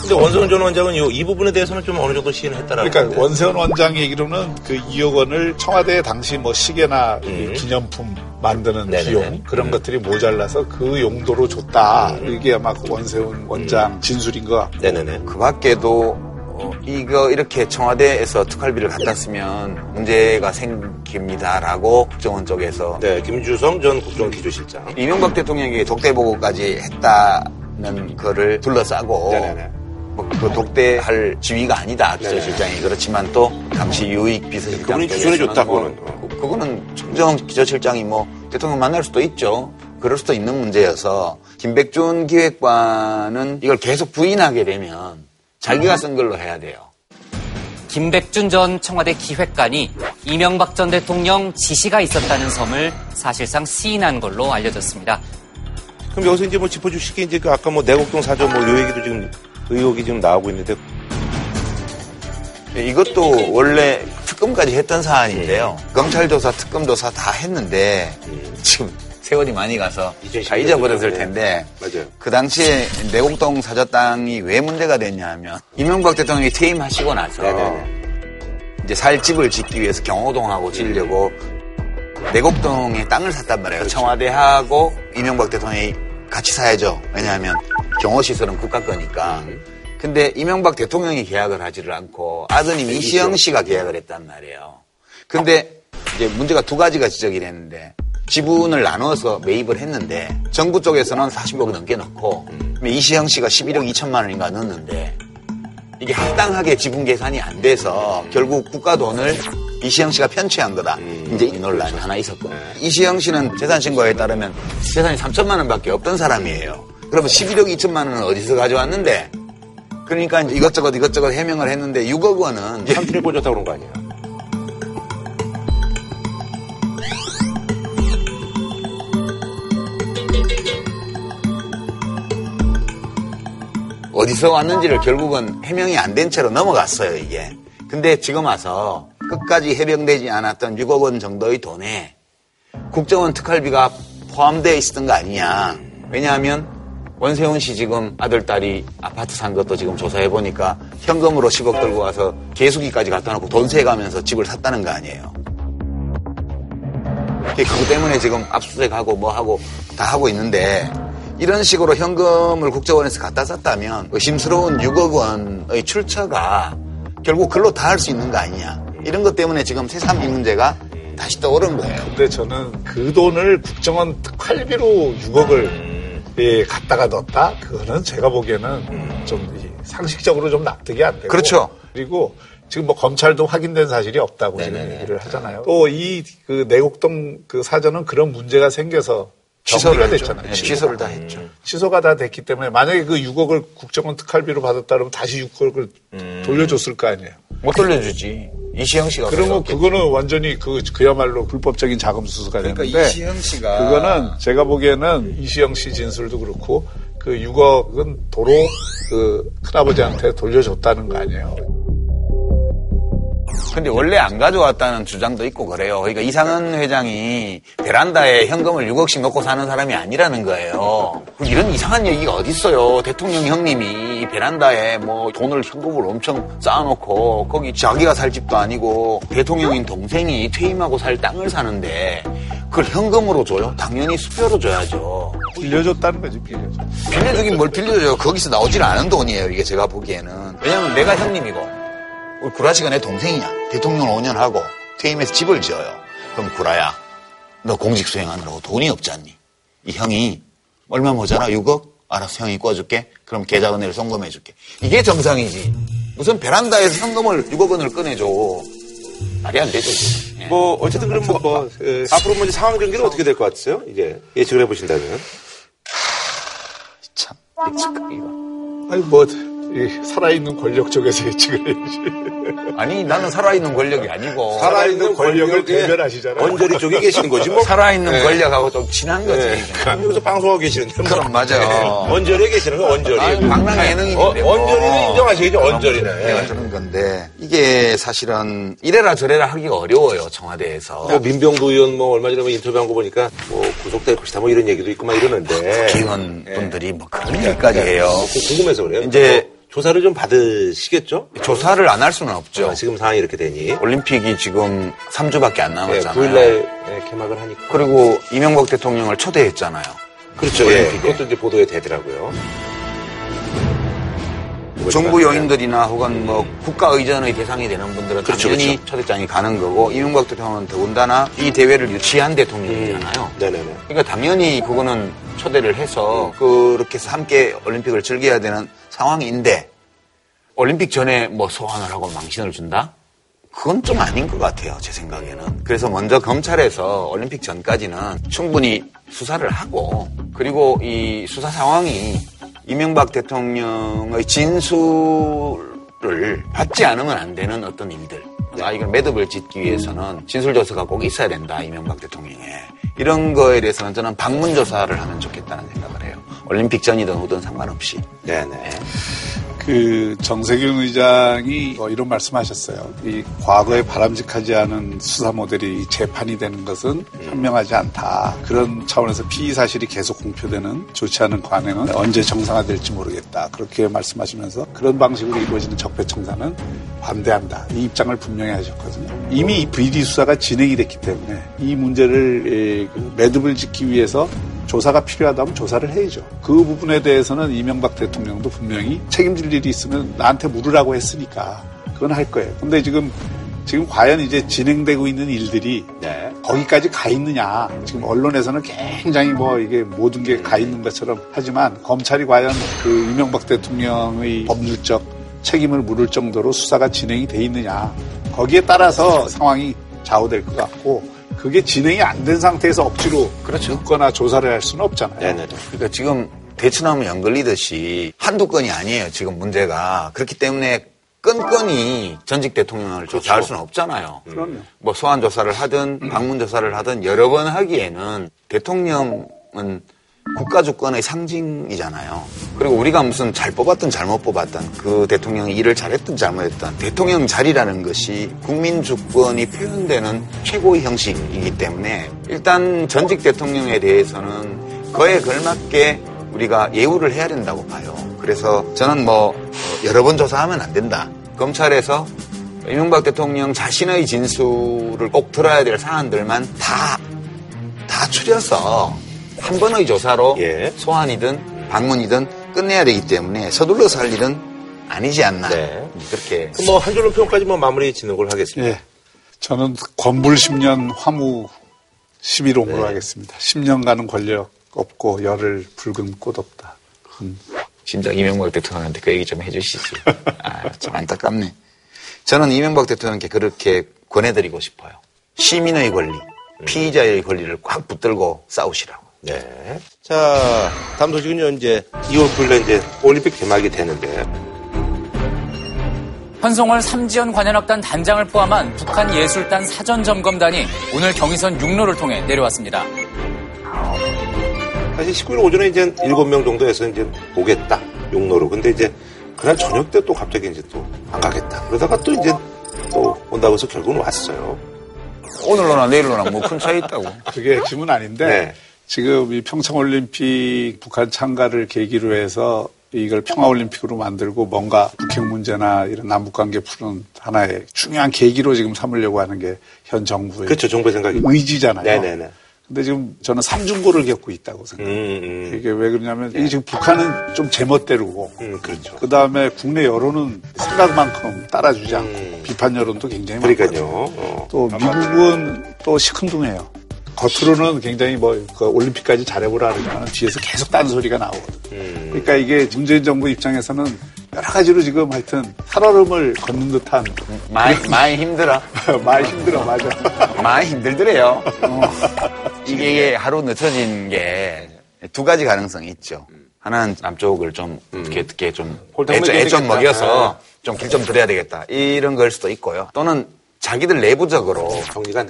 근데 원성훈 전 원장은 요, 이 부분에 대해서는 좀 어느 정도 시인을 했다라고. 그러니까. 원세훈 원장 얘기로는 그 2억 원을 청와대 당시 뭐 시계나 이 음. 기념품 만드는 네네네. 비용 그런 음. 것들이 모자라서 그 용도로 줬다. 이게 아마 그 원세훈 원장 진술인 것 같고. 네네네. 그 밖에도 어, 이거 이렇게 청와대에서 특활비를 갖다 쓰면 문제가 생깁니다라고 국정원 쪽에서 네, 김주성 전 국정기조실장. 이명박 대통령에게 독대 보고까지 했다는 거를 둘러싸고 네네네. 뭐그 독대할 지위가 아니다 기조실장이 그렇지만 또 당시 유익 비서실장 그분이 쪽에서는 기존에 줬다, 뭐 그거는. 그- 그거는 청정 기조실장이 뭐 대통령 만날 수도 있죠. 그럴 수도 있는 문제여서 김백준 기획관은 이걸 계속 부인하게 되면 자기가 쓴 걸로 해야 돼요. 김백준 전 청와대 기획관이 이명박 전 대통령 지시가 있었다는 점을 사실상 시인한 걸로 알려졌습니다. 그럼 여기서 이제 뭐 짚어주실 게 이제 그 아까 뭐 내곡동 사저 뭐 요 얘기도 지금 의혹이 지금 나오고 있는데 예, 이것도 원래 특검까지 했던 사안인데요. 검찰 조사, 특검 조사 다 했는데 지금 세월이 많이 가서 2010다 잊어버렸을 네. 텐데 맞아요. 그 당시에 내곡동 사저 땅이 왜 문제가 됐냐면 이명박 대통령이 퇴임하시고 나서 네네네. 이제 살 집을 짓기 위해서 경호동하고 지려고 내곡동에 땅을 샀단 말이에요. 그렇죠. 청와대하고 이명박 대통령이 같이 사야죠. 왜냐하면 경호시설은 국가 거니까. 음. 근데 이명박 대통령이 계약을 하지를 않고 아드님 네, 이시영 씨가 계약을 했단 말이에요. 근데 이제 문제가 두 가지가 지적이 됐는데 지분을 나눠서 매입을 했는데 정부 쪽에서는 40억 넘게 넣고 음. 이시영 씨가 11억 2천만 원인가 넣었는데 이게 합당하게 지분 계산이 안 돼서 결국 국가 돈을 이시영 씨가 편취한 거다. 이제 이 논란이 하나 있었고. 이시영 씨는 재산 신고에 따르면 재산이 3천만 원밖에 없던 사람이에요. 그러면 11억 2천만 원은 어디서 가져왔는데? 그러니까 이것저것 이것저것 해명을 했는데 6억 원은 상태를 꽂았다고 그런 거 아니에요? 어디서 왔는지를 결국은 해명이 안 된 채로 넘어갔어요, 이게. 근데 지금 와서 끝까지 해명되지 않았던 6억 원 정도의 돈에 국정원 특활비가 포함되어 있었던 거 아니냐. 왜냐하면 원세훈 씨 지금 아들, 딸이 아파트 산 것도 지금 조사해보니까 현금으로 10억 들고 와서 개수기까지 갖다 놓고 돈 세가면서 집을 샀다는 거 아니에요. 그것 때문에 지금 압수수색하고 뭐 하고 다 하고 있는데 이런 식으로 현금을 국정원에서 갖다 썼다면 의심스러운 6억 원의 출처가 결국 글로 다 할 수 있는 거 아니냐. 이런 것 때문에 지금 새삼 이 문제가 다시 떠오른 거예요. 근데 저는 그 돈을 국정원 특활비로 6억을 예, 갖다가 넣었다? 그거는 제가 보기에는 좀 이, 상식적으로 좀 납득이 안 되고. 그렇죠. 그리고 지금 뭐 검찰도 확인된 사실이 없다고 지금 얘기를 하잖아요. 또 이 그 내곡동 그 사전은 그런 문제가 생겨서 했죠. 됐잖아요. 네, 취소를 다 했죠. 취소가 다 됐기 때문에 만약에 그 6억을 국정원 특활비로 받았다 그러면 다시 6억을 돌려줬을 거 아니에요. 못 돌려주지. 이시영 씨가. 그러면 그거는 완전히 그, 그야말로 불법적인 자금 수수가 그러니까. 이시영 씨가 그거는 제가 보기에는 이시영 씨 진술도 그렇고 그 6억은 도로 그 큰아버지한테 돌려줬다는 거 아니에요. 근데 원래 안 가져왔다는 주장도 있고 그래요. 그러니까 이상은 회장이 베란다에 현금을 6억씩 넣고 사는 사람이 아니라는 거예요. 이런 이상한 얘기가 어딨어요. 대통령 형님이 베란다에 뭐 돈을 현금을 엄청 쌓아놓고 거기 자기가 살 집도 아니고 대통령인 동생이 퇴임하고 살 땅을 사는데 그걸 현금으로 줘요? 당연히 수표로 줘야죠. 빌려줬다는 거지, 빌려줘. 빌려주긴 뭘 빌려줘요. 거기서 나오질 않은 돈이에요. 이게 제가 보기에는. 왜냐면 내가 형님이고 우리 구라씨가 내 동생이야. 대통령 5년 하고 퇴임해서 집을 지어요. 그럼 구라야, 너 공직 수행하느라고 돈이 없지 않니? 이 형이 얼마 모자라? 6억? 알았어, 형이 꿔줄게. 그럼 계좌은혜를 송금해줄게. 이게 정상이지. 무슨 베란다에서 현금을 6억 원을 꺼내줘. 말이 안 되죠. 예. 뭐 어쨌든 그럼 뭐, 뭐 에, 앞으로 뭐 이제 상황 전개는 어떻게 될 것 같으세요? 이제 예측을 해보신다면 참, 예측하기가. 아니, 뭐, 이 살아있는 권력 쪽에서 예측을 해야지. 아니, 나는 살아있는 권력이 아니고. 살아있는 권력을 예, 대변하시잖아요. 언저리 쪽에 계시는 거지 뭐. 살아있는 네. 권력하고 좀 친한 거지. 네. 그럼 여기서 방송하고 계시는데. 뭐. 그럼 맞아요. 언저리에 계시는 거 언저리. 방랑 예능인데. 어, 뭐. 언저리는 인정하셔야죠, 언저리는. 내가 그런 건데 이게 사실은 이래라 저래라 하기가 어려워요 청와대에서. 뭐 민병도 의원 뭐 얼마 전에 뭐 인터뷰한 거 보니까 뭐 구속될 것이다 뭐 이런 얘기도 있고 막 이러는데. 국회의원 분들이 뭐 그런 얘기까지 해요. 그 궁금해서 그래요. 이제 뭐 조사를 좀 받으시겠죠? 조사를 안 할 수는 없죠. 아, 지금 상황이 이렇게 되니. 올림픽이 지금 3주밖에 안 예, 남았잖아요. 9일날 개막을 하니까. 그리고 이명박 대통령을 초대했잖아요. 그렇죠. 예, 올림픽에. 그것도 이제 보도에 되더라고요. 정부 요인들이나 혹은 뭐 국가 의전의 대상이 되는 분들은 그렇죠, 당연히 그렇죠. 초대장이 가는 거고 이명박 대통령은 더군다나 이 대회를 유치한 대통령이잖아요. 네네네. 그러니까 당연히 그거는 초대를 해서 그렇게 해서 함께 올림픽을 즐겨야 되는 상황인데 올림픽 전에 뭐 소환을 하고 망신을 준다? 그건 좀 아닌 것 같아요, 제 생각에는. 그래서 먼저 검찰에서 올림픽 전까지는 충분히 수사를 하고, 그리고 이 수사 상황이 이명박 대통령의 진술을 받지 않으면 안 되는 어떤 일들. 아, 이걸 매듭을 짓기 위해서는 진술조사가 꼭 있어야 된다, 이명박 대통령에. 이런 거에 대해서는 저는 방문조사를 하면 좋겠다는 생각을 해요. 올림픽 전이든 후든 상관없이. 네네. 그 정세균 의장이 뭐 이런 말씀하셨어요. 이 과거에 바람직하지 않은 수사 모델이 재판이 되는 것은 현명하지 않다. 그런 차원에서 피의 사실이 계속 공표되는 좋지 않은 관행은 언제 정상화될지 모르겠다. 그렇게 말씀하시면서 그런 방식으로 이루어지는 적폐청산은 반대한다. 이 입장을 분명히 하셨거든요. 이미 비리 수사가 진행이 됐기 때문에 이 문제를 에, 그 매듭을 짓기 위해서 조사가 필요하다면 조사를 해야죠. 그 부분에 대해서는 이명박 대통령도 분명히 책임질 일이 있으면 나한테 물으라고 했으니까 그건 할 거예요. 근데 지금 지금 과연 이제 진행되고 있는 일들이 네. 거기까지 가 있느냐. 지금 언론에서는 굉장히 뭐 이게 모든 게 가 있는 것처럼 하지만 검찰이 과연 그 이명박 대통령의 법률적 책임을 물을 정도로 수사가 진행이 돼 있느냐 거기에 따라서 상황이 좌우될 것 같고 그게 진행이 안 된 상태에서 억지로 그렇죠. 묻거나 조사를 할 수는 없잖아요. 네네. 그러니까 지금 대추나무 연걸리듯이 한두 건이 아니에요. 지금 문제가 그렇기 때문에 끈끈이 전직 대통령을 조사할 수는 없잖아요. 그럼요. 뭐 소환 조사를 하든 방문 조사를 하든 여러 번 하기에는 대통령은 국가 주권의 상징이잖아요. 그리고 우리가 무슨 잘 뽑았든 잘못 뽑았든 그 대통령이 일을 잘했든 잘못했든 대통령 자리라는 것이 국민 주권이 표현되는 최고의 형식이기 때문에 일단 전직 대통령에 대해서는 그에 걸맞게 우리가 예우를 해야 된다고 봐요. 그래서 저는 뭐 여러 번 조사하면 안 된다. 검찰에서 이명박 대통령 자신의 진술을 꼭 들어야 될 사안들만 다, 다 추려서 한 번의 조사로 예. 소환이든 방문이든 끝내야 되기 때문에 서둘러서 할 일은 아니지 않나. 네. 그렇게. 그럼 뭐한 줄로 평까지 뭐 마무리 짓는 걸로 하겠습니다. 예. 저는 권불 10년 화무 11홍으로 하겠습니다. 10년간은 권력 없고 열을 붉은 꽃 없다. 음. 진작 이명박 대통령한테 그 얘기 좀 해주시지. [laughs] 아, 참 안타깝네. 저는 이명박 대통령께 그렇게 권해드리고 싶어요. 시민의 권리, 피의자의 권리를 꽉 붙들고 싸우시라고. 네. 자, 다음 소식은요, 이제 2월 9일에 이제 올림픽 개막이 되는데, 한송월 삼지연 관현악단 단장을 포함한 북한 예술단 사전점검단이 오늘 경의선 육로를 통해 내려왔습니다. 사실 19일 오전에 이제 7명 정도 해서 이제 오겠다, 용로로. 근데 이제 그날 저녁 때 또 갑자기 이제 또 안 가겠다. 그러다가 또 이제 또 온다고 해서 결국은 왔어요. 오늘로나 내일로나 뭐 큰 차이 있다고. 그게 질문 아닌데 네. 지금 이 평창올림픽 북한 참가를 계기로 해서 이걸 평화올림픽으로 만들고 뭔가 북핵 문제나 이런 남북관계 푸는 하나의 중요한 계기로 지금 삼으려고 하는 게 현 정부의 그렇죠, 정부의 생각이. 의지잖아요. 네네네. 근데 지금 저는 삼중고를 겪고 있다고 생각해요. 음, 음, 이게 왜 그러냐면 이게 지금 북한은 좀 제멋대로고 음, 그렇죠. 그 다음에 국내 여론은 생각만큼 따라주지 않고 음. 비판 여론도 굉장히 그러니까요. 많거든요. 어. 또 미국은 또 시큰둥해요. 겉으로는 굉장히 뭐 그 올림픽까지 잘해보라 그러지만 뒤에서 계속 딴 소리가 나오거든. 음. 그러니까 이게 문재인 정부 입장에서는 여러 가지로 지금 하여튼 살얼음을 걷는 듯한 많이, 많이 힘들어. [laughs] 많이 힘들어 맞아. [laughs] 많이 힘들더래요. 어. 이게, 하루 늦춰진 게 두 가지 가능성이 있죠. 하나는 남쪽을 좀좀 홀딱 애좀 먹여야 애좀 되겠다. 먹여서 좀 길좀 드려야 되겠다. 이런 걸 수도 있고요. 또는 자기들 내부적으로.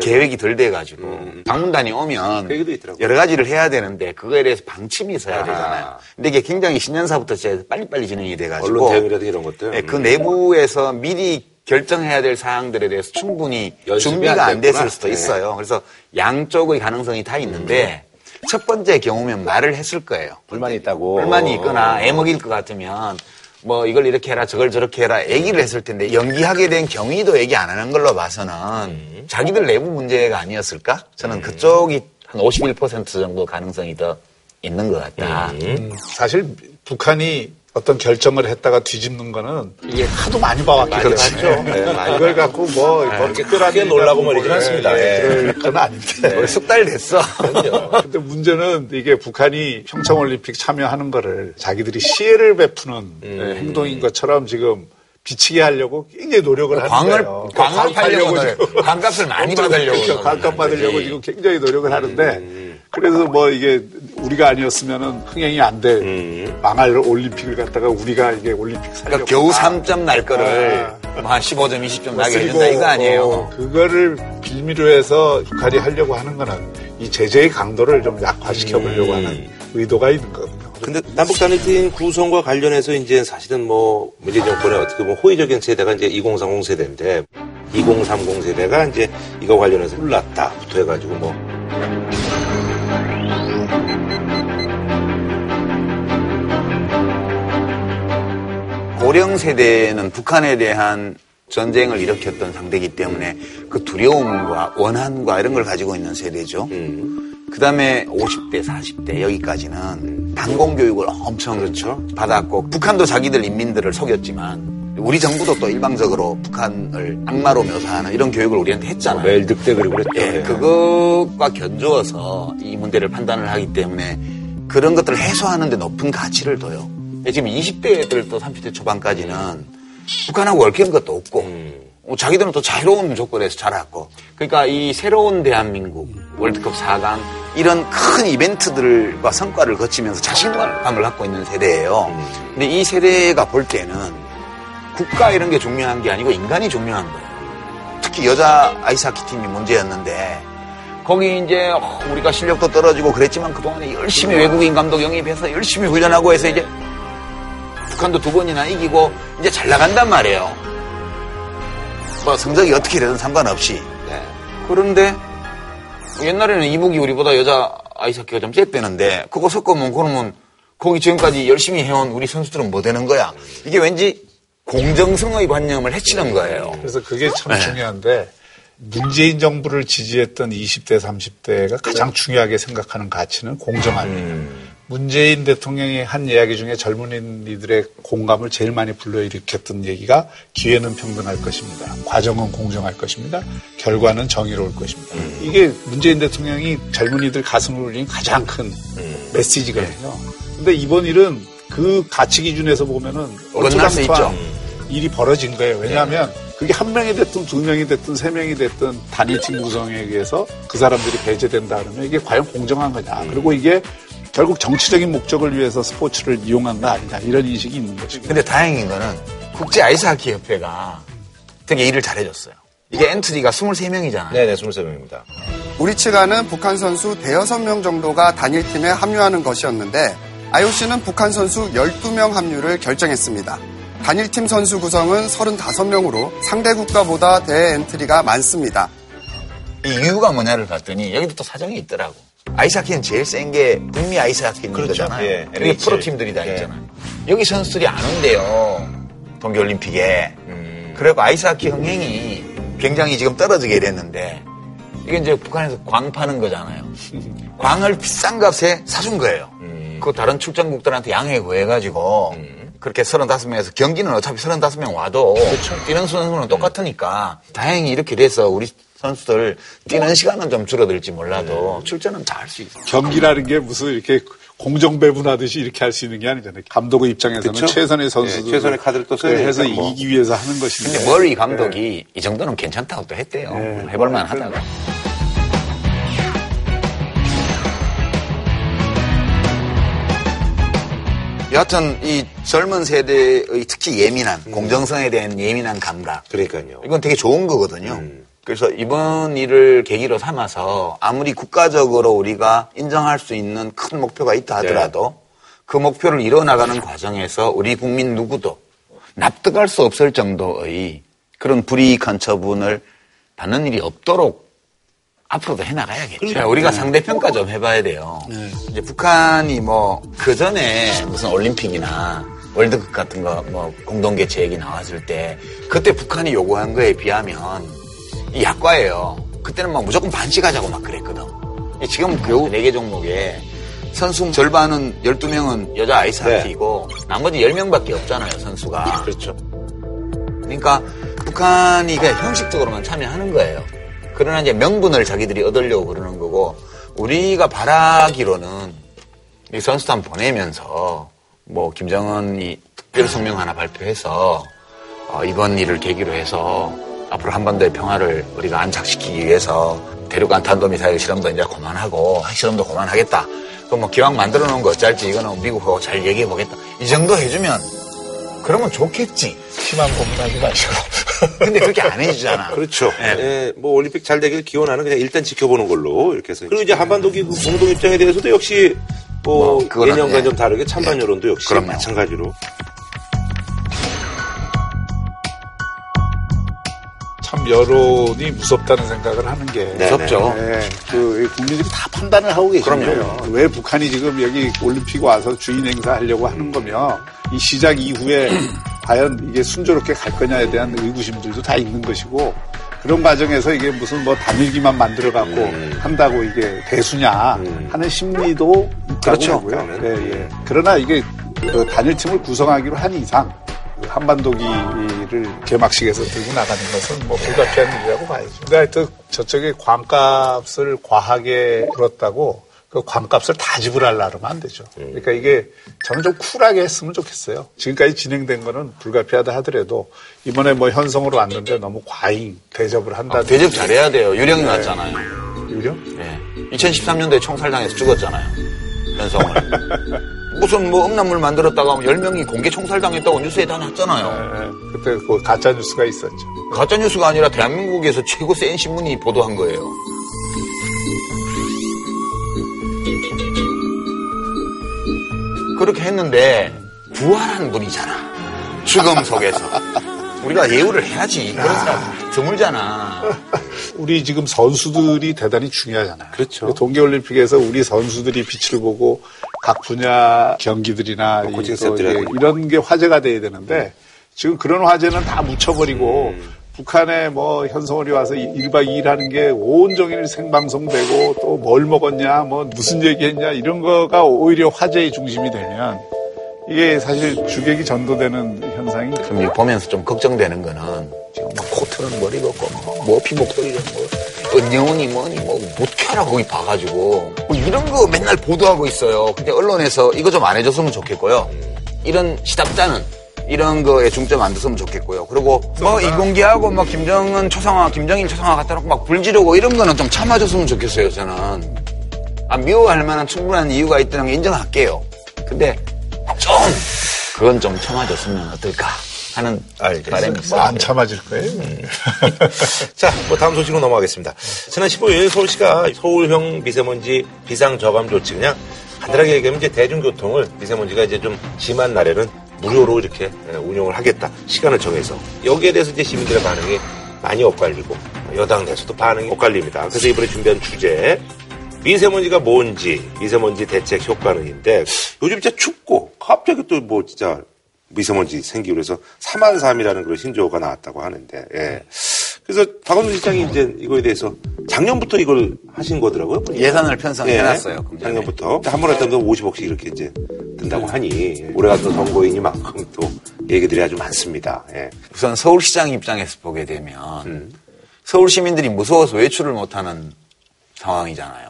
계획이 덜 돼가지고 음. 방문단이 오면 그. 여러 가지를 해야 되는데 그거에 대해서 방침이 있어야 아하. 되잖아요. 근데 이게 굉장히 신년사부터 진짜 빨리빨리 진행이 돼가지고 언론 대응이라든지 이런 것들. 네, 그 음. 내부에서 미리 결정해야 될 사항들에 대해서 충분히 준비가 안 안 됐을. 수도 네. 있어요. 그래서 양쪽의 가능성이 다 있는데 첫 번째 경우면 말을 했을 거예요. 불만이 있다고. 불만이 있거나 애먹일 것 같으면 뭐 이걸 이렇게 해라 저걸 저렇게 해라 얘기를 했을 텐데 연기하게 된 경위도 얘기 안 하는 걸로 봐서는 음. 자기들 내부 문제가 아니었을까? 저는 그쪽이 한 51% 정도 가능성이 더 있는 것 같다. 음. 사실 북한이 어떤 결정을 했다가 뒤집는 거는 이게 하도 많이 봐왔기 때문에. 네, 많이 이걸 갖고 뭐 그렇게 크게 놀라고 말이진 않습니다. 예. 그럴 건 아닌데. 우리 숙달 됐어. 근데 문제는 이게 북한이 평창올림픽 참여하는 거를 자기들이 시혜를 베푸는 네, 행동인 것처럼 지금 비치게 하려고 굉장히 노력을 하는 광을 거예요. 광을 팔려고 광값을 많이 받으려고 그렇죠. 광값 하는 받으려고. 지금 굉장히 노력을 하는데 그래서 뭐 이게 우리가 아니었으면은 흥행이 안 돼. 음. 망할 올림픽을 갖다가 우리가 이게 올림픽 그러니까 살려고 겨우 다 3점 날 거를 아. 뭐한 15점, 20점 나게 해준다 이거 아니에요. 어, 그거를 빌미로 해서 북한이 하려고 하는 거는 이 제재의 강도를 좀 약화시켜 보려고 하는 의도가 있는 거거든요. 근데 남북 단일팀 구성과 관련해서 이제 사실은 뭐 문재인 정권의 어떻게 보면 호의적인 세대가 이제 2030 세대인데 2030 세대가 이제 이거 관련해서 불났다부터 해가지고 뭐 고령 세대는 북한에 대한 전쟁을 일으켰던 상대이기 때문에 그 두려움과 원한과 이런 걸 가지고 있는 세대죠. 그 다음에 50대, 40대 여기까지는 단공 교육을 엄청 그렇죠 받았고 북한도 자기들 인민들을 속였지만 우리 정부도 또 일방적으로 북한을 악마로 묘사하는 이런 교육을 우리한테 했잖아요. 매일 늑대 그리고 그랬죠. 예, 예. 그것과 견주어서 이 문제를 판단을 하기 때문에 그런 것들을 해소하는 데 높은 가치를 둬요. 예, 지금 20대 애들도 30대 초반까지는 북한하고 얽힌 것도 없고 어, 자기들은 또 자유로운 조건에서 자랐고 그러니까 이 새로운 대한민국 월드컵 4강 이런 큰 이벤트들과 성과를 거치면서 자신감을 갖고 있는 세대예요. 근데 이 세대가 볼 때는 국가 이런 게 중요한 게 아니고 인간이 중요한 거예요. 특히 여자 아이스하키 팀이 문제였는데 거기 이제 어, 우리가 실력도 떨어지고 그랬지만 그동안에 열심히 외국인 감독 영입해서 열심히 훈련하고 해서 이제 북한도 두 번이나 이기고 이제 잘 나간단 말이에요. 뭐 성적이 어떻게 되든 상관없이. 네. 그런데 옛날에는 이북이 우리보다 여자 아이스하키가 좀 쬐대는데 그거 섞으면 그러면 거기 지금까지 열심히 해온 우리 선수들은 뭐 되는 거야? 이게 왠지 공정성의 관념을 해치는 거예요. 그래서 그게 참 중요한데 문재인 정부를 지지했던 20대, 30대가 가장 중요하게 생각하는 가치는 공정함이에요. 문재인 대통령이 한 이야기 중에 젊은이들의 공감을 제일 많이 불러일으켰던 얘기가 기회는 평등할 것입니다. 과정은 공정할 것입니다. 결과는 정의로울 것입니다. 이게 문재인 대통령이 젊은이들 가슴을 울린 가장 큰 메시지거든요. 근데 이번 일은 그 가치 기준에서 보면은 있죠. 일이 벌어진 거예요. 왜냐하면 그게 한 명이 됐든 두 명이 됐든 세 명이 됐든 단일팀 구성에 의해서 그 사람들이 배제된다 그러면 이게 과연 공정한 거냐. 그리고 이게 결국 정치적인 목적을 위해서 스포츠를 이용한 거 아니냐. 이런 인식이 있는 것이고. 근데 다행인 거는 국제 아이스하키 협회가 되게 일을 잘해줬어요. 이게 엔트리가 23명이잖아요. 네네, 23명입니다. 우리 측안은 북한 선수 대여섯 명 정도가 단일팀에 합류하는 것이었는데 IOC는 북한 선수 12명 합류를 결정했습니다. 단일팀 선수 구성은 35명으로 상대 국가보다 대엔트리가 많습니다. 이 이유가 뭐냐를 봤더니 여기도 또 사정이 있더라고. 아이스하키는 제일 센 게 북미 아이스하키 있는 그렇죠. 거잖아요. 예, 그게. 프로팀들이 다 예. 있잖아요. 여기 선수들이 안 온대요. 동계올림픽에. 음. 그리고 아이스하키 흥행이 굉장히 지금 떨어지게 됐는데 이게 이제 북한에서 광 파는 거잖아요. [laughs] 광을 비싼 값에 사준 거예요. 음. 그 다른 출전국들한테 양해 구해가지고 그렇게 35명에서 경기는 어차피 35명 와도 그렇죠. 뛰는 선수는 똑같으니까 다행히 이렇게 돼서 우리 선수들 뛰는 시간은 좀 줄어들지 몰라도 네. 출전은 다 할 수 있어요. 경기라는 게 무슨 이렇게 공정 배분하듯이 이렇게 할 수 있는 게 아니잖아요. 감독의 입장에서는 그쵸? 최선의 선수들 예, 최선의 카드를 또 써야 해서 되니까 뭐. 이기기 위해서 하는 것인데. 근데 머리 감독이 이 정도는 괜찮다고 또 했대요. 네. 해볼만 하다고. 여하튼 이 젊은 세대의 특히 예민한 공정성에 대한 예민한 감각 그러니까요. 이건 되게 좋은 거거든요. 음. 그래서 이번 일을 계기로 삼아서 아무리 국가적으로 우리가 인정할 수 있는 큰 목표가 있다 하더라도 그 목표를 이뤄나가는 과정에서 우리 국민 누구도 납득할 수 없을 정도의 그런 불이익한 처분을 받는 일이 없도록 앞으로도 해나가야겠죠. 자, 우리가 상대평가 좀 해봐야 돼요. 이제 북한이 뭐, 그 전에 무슨 올림픽이나 월드컵 같은 거 뭐 공동 개최 얘기 나왔을 때 그때 북한이 요구한 거에 비하면 이 약과예요. 그때는 막 무조건 반칙하자고 막 그랬거든. 지금 겨우 4개 종목에 선수 절반은 12명은 여자 아이스 하키이고 나머지 10명밖에 없잖아요, 선수가. 그렇죠. 그러니까 북한이 그냥 형식적으로만 참여하는 거예요. 그러나 이제 명분을 자기들이 얻으려고 그러는 거고 우리가 바라기로는 이 선수단 보내면서 뭐 김정은이 특별 성명 하나 발표해서 어, 이번 일을 계기로 해서 앞으로 한반도의 평화를 우리가 안착시키기 위해서 대륙간 탄도미사일 실험도 이제 그만하고 핵 실험도 그만하겠다. 그럼 뭐 기왕 만들어 놓은 거 어쩔지 이거는 미국하고 잘 얘기해 보겠다. 이 정도 해주면 그러면 좋겠지. 심한 고민하지 마시고. [laughs] 근데 그렇게 안 해주잖아. 그렇죠. 네. 예, 뭐 올림픽 잘 되길 기원하는 그냥 일단 지켜보는 걸로 이렇게 해서 그리고 이제 한반도 기구 공동 입장에 대해서도 역시 뭐, 뭐, 예년과 예. 좀 다르게 찬반 여론도 역시 그럼요. 마찬가지로 참 여론이 무섭다는 생각을 하는 게 네, 무섭죠. 네, 그 국민들이 다 판단을 하고. 거예요. 왜 북한이 지금 여기 올림픽 와서 주인 행사 하려고 하는 거며 이 시작 이후에 [clears throat] 과연 이게 순조롭게 갈 거냐에 대한 의구심들도 다 있는 것이고 그런 과정에서 이게 무슨 뭐 단일기만 만들어 갖고 음. 한다고 이게 대수냐 음. 하는 심리도 있다고 그렇죠. 그러면. 예, 예. 그러나 이게 그 단일팀을 구성하기로 한 이상 그 한반도기 를 개막식에서 들고 나가는 것은 뭐 불가피한 일이라고 봐야죠. 근데 하여튼 저쪽에 광값을 과하게 물었다고 그 관값을 다 지불하려 그러면 안 되죠. 그러니까 이게 저는 좀 쿨하게 했으면 좋겠어요. 지금까지 진행된 거는 불가피하다 하더라도 이번에 뭐 현성으로 왔는데 너무 과잉 대접을 한다. 아, 대접 잘해야 돼요. 유령이 왔잖아요. 유령? 네. 2013년도에 총살당해서 죽었잖아요. 현성을. [laughs] 무슨 뭐 음란물 만들었다가 10명이 공개 총살당했다고 뉴스에 다 났잖아요. 예, 그때 그 가짜 뉴스가 있었죠. 가짜 뉴스가 아니라 대한민국에서 최고 센 신문이 보도한 거예요. 그렇게 했는데 부활한 분이잖아. 죽음 속에서. [laughs] 우리가 예우를 해야지. 그런 사람 드물잖아. 우리 지금 선수들이 대단히 중요하잖아요. 그렇죠. 동계올림픽에서 우리 선수들이 빛을 보고 각 분야 경기들이나 뭐 이- 이런 게 화제가 돼야 되는데 지금 그런 화제는 다 묻혀버리고 음. 북한에 뭐 현성월이 와서 1박 2일 하는 게 온종일 생방송되고 또 뭘 먹었냐 뭐 무슨 얘기했냐 이런 거가 오히려 화제의 중심이 되면 이게 사실 주객이 전도되는 현상이 그럼 이거 보면서 좀 걱정되는 거는 지금 막 코트는 머리 걷고 뭐 머피 목도리를 뭐 은영훈이 뭐니 뭐 묻혀라 거기 봐가지고 뭐 이런 거 맨날 보도하고 있어요. 근데 언론에서 이거 좀 안 해줬으면 좋겠고요. 이런 시답자는 이런 거에 중점 안 뒀으면 좋겠고요. 그리고 뭐 이공기하고 뭐 김정은 초상화, 김정일 초상화 갖다 놓고 막 불지르고 이런 거는 좀 참아줬으면 좋겠어요. 저는 아, 미워할 만한 충분한 이유가 있다는 걸 인정할게요. 근데 좀 그건 좀 참아줬으면 어떨까 하는 바람이 있어요. 뭐안 참아질 거예요. [laughs] 자, 뭐 다음 소식으로 넘어가겠습니다. 지난 15일 서울시가 서울형 미세먼지 비상 저감 조치 그냥 간단하게 얘기하면 이제 대중교통을 미세먼지가 이제 좀 심한 날에는 무료로 이렇게 예, 운영을 하겠다. 시간을 정해서. 여기에 대해서 이제 시민들의 반응이 많이 엇갈리고 여당 내에서도 반응이 엇갈립니다. 그래서 이번에 준비한 주제 미세먼지가 뭔지 미세먼지 대책 효과는인데 요즘 진짜 춥고 갑자기 또 뭐 진짜 미세먼지 생기고 그래서 3만 3이라는 그런 신조어가 나왔다고 하는데 예. 그래서 박원순 시장이 이제 이거에 대해서 작년부터 이걸 하신 거더라고요. 보니까. 예산을 편성해놨어요. 예. 작년부터 한번 했던 건 50억씩 이렇게 이제 든다고 하니 올해가 또 선거이니만큼 또 얘기들이 아주 많습니다. 예. 우선 서울시장 입장에서 보게 되면 음. 서울 시민들이 무서워서 외출을 못하는 상황이잖아요.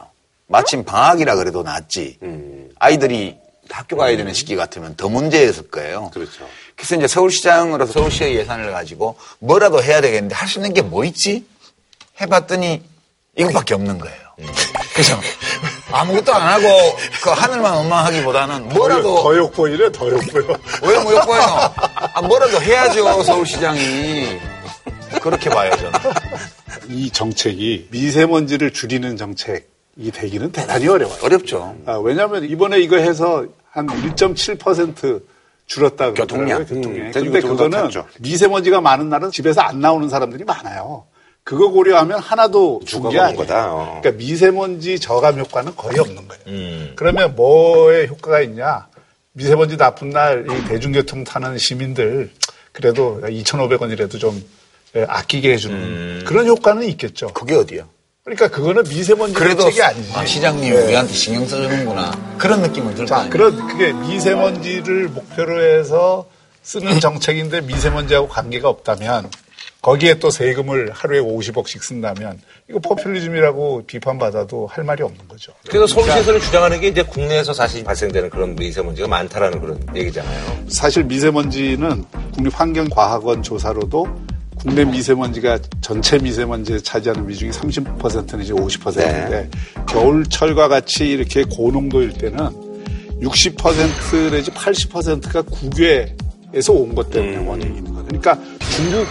마침 방학이라 그래도 낫지. 음. 아이들이 학교 가야 되는 시기 같으면 더 문제였을 거예요. 그렇죠. 그래서 이제 서울시장으로서 서울시의 예산을 가지고 뭐라도 해야 되겠는데 할 수 있는 게 뭐 있지? 해봤더니 이것밖에 없는 거예요. 음. [laughs] 그래서 아무것도 안 하고 그 하늘만 원망하기보다는 뭐라도 더 욕보이래, 더 욕보여. 왜 무역과요? 아, 뭐라도 해야죠, 서울시장이. 그렇게 봐요, 저는. 이 정책이 미세먼지를 줄이는 정책 이 되기는 대단히 어려워요. 어렵죠. 아, 왜냐하면 이번에 이거 해서 한 1.7% 줄었다 교통량. 교통량. 음, 근데 그거는 탔죠. 미세먼지가 많은 날은 집에서 안 나오는 사람들이 많아요. 그거 고려하면 하나도. 없는 거다, 어. 그러니까 미세먼지 저감 효과는 거의 없는 거예요. 음. 그러면 뭐에 효과가 있냐? 미세먼지 나쁜 날 이 대중교통 타는 시민들 그래도 2,500원이라도 좀 예, 아끼게 해주는 음. 그런 효과는 있겠죠. 그게 어디요? 그러니까 그거는 미세먼지 그래도 정책이 아니지. 아, 시장님 예. 우리한테 신경 써주는구나. 그런 느낌을 들거 자, 아니에요. 그런 그게 미세먼지를 목표로 해서 쓰는 정책인데 미세먼지하고 관계가 없다면 거기에 또 세금을 하루에 50억씩 쓴다면 이거 포퓰리즘이라고 비판받아도 할 말이 없는 거죠. 그래서 서울시에서는 주장하는 게 이제 국내에서 사실 발생되는 그런 미세먼지가 많다라는 그런 얘기잖아요. 사실 미세먼지는 국립환경과학원 조사로도 국내 미세먼지가 전체 미세먼지에 차지하는 비중이 30% 내지 50%인데 겨울철과 같이 이렇게 고농도일 때는 60% 내지 80%가 국외에서 온 것 때문에 원인이 있는 거예요. 그러니까 중국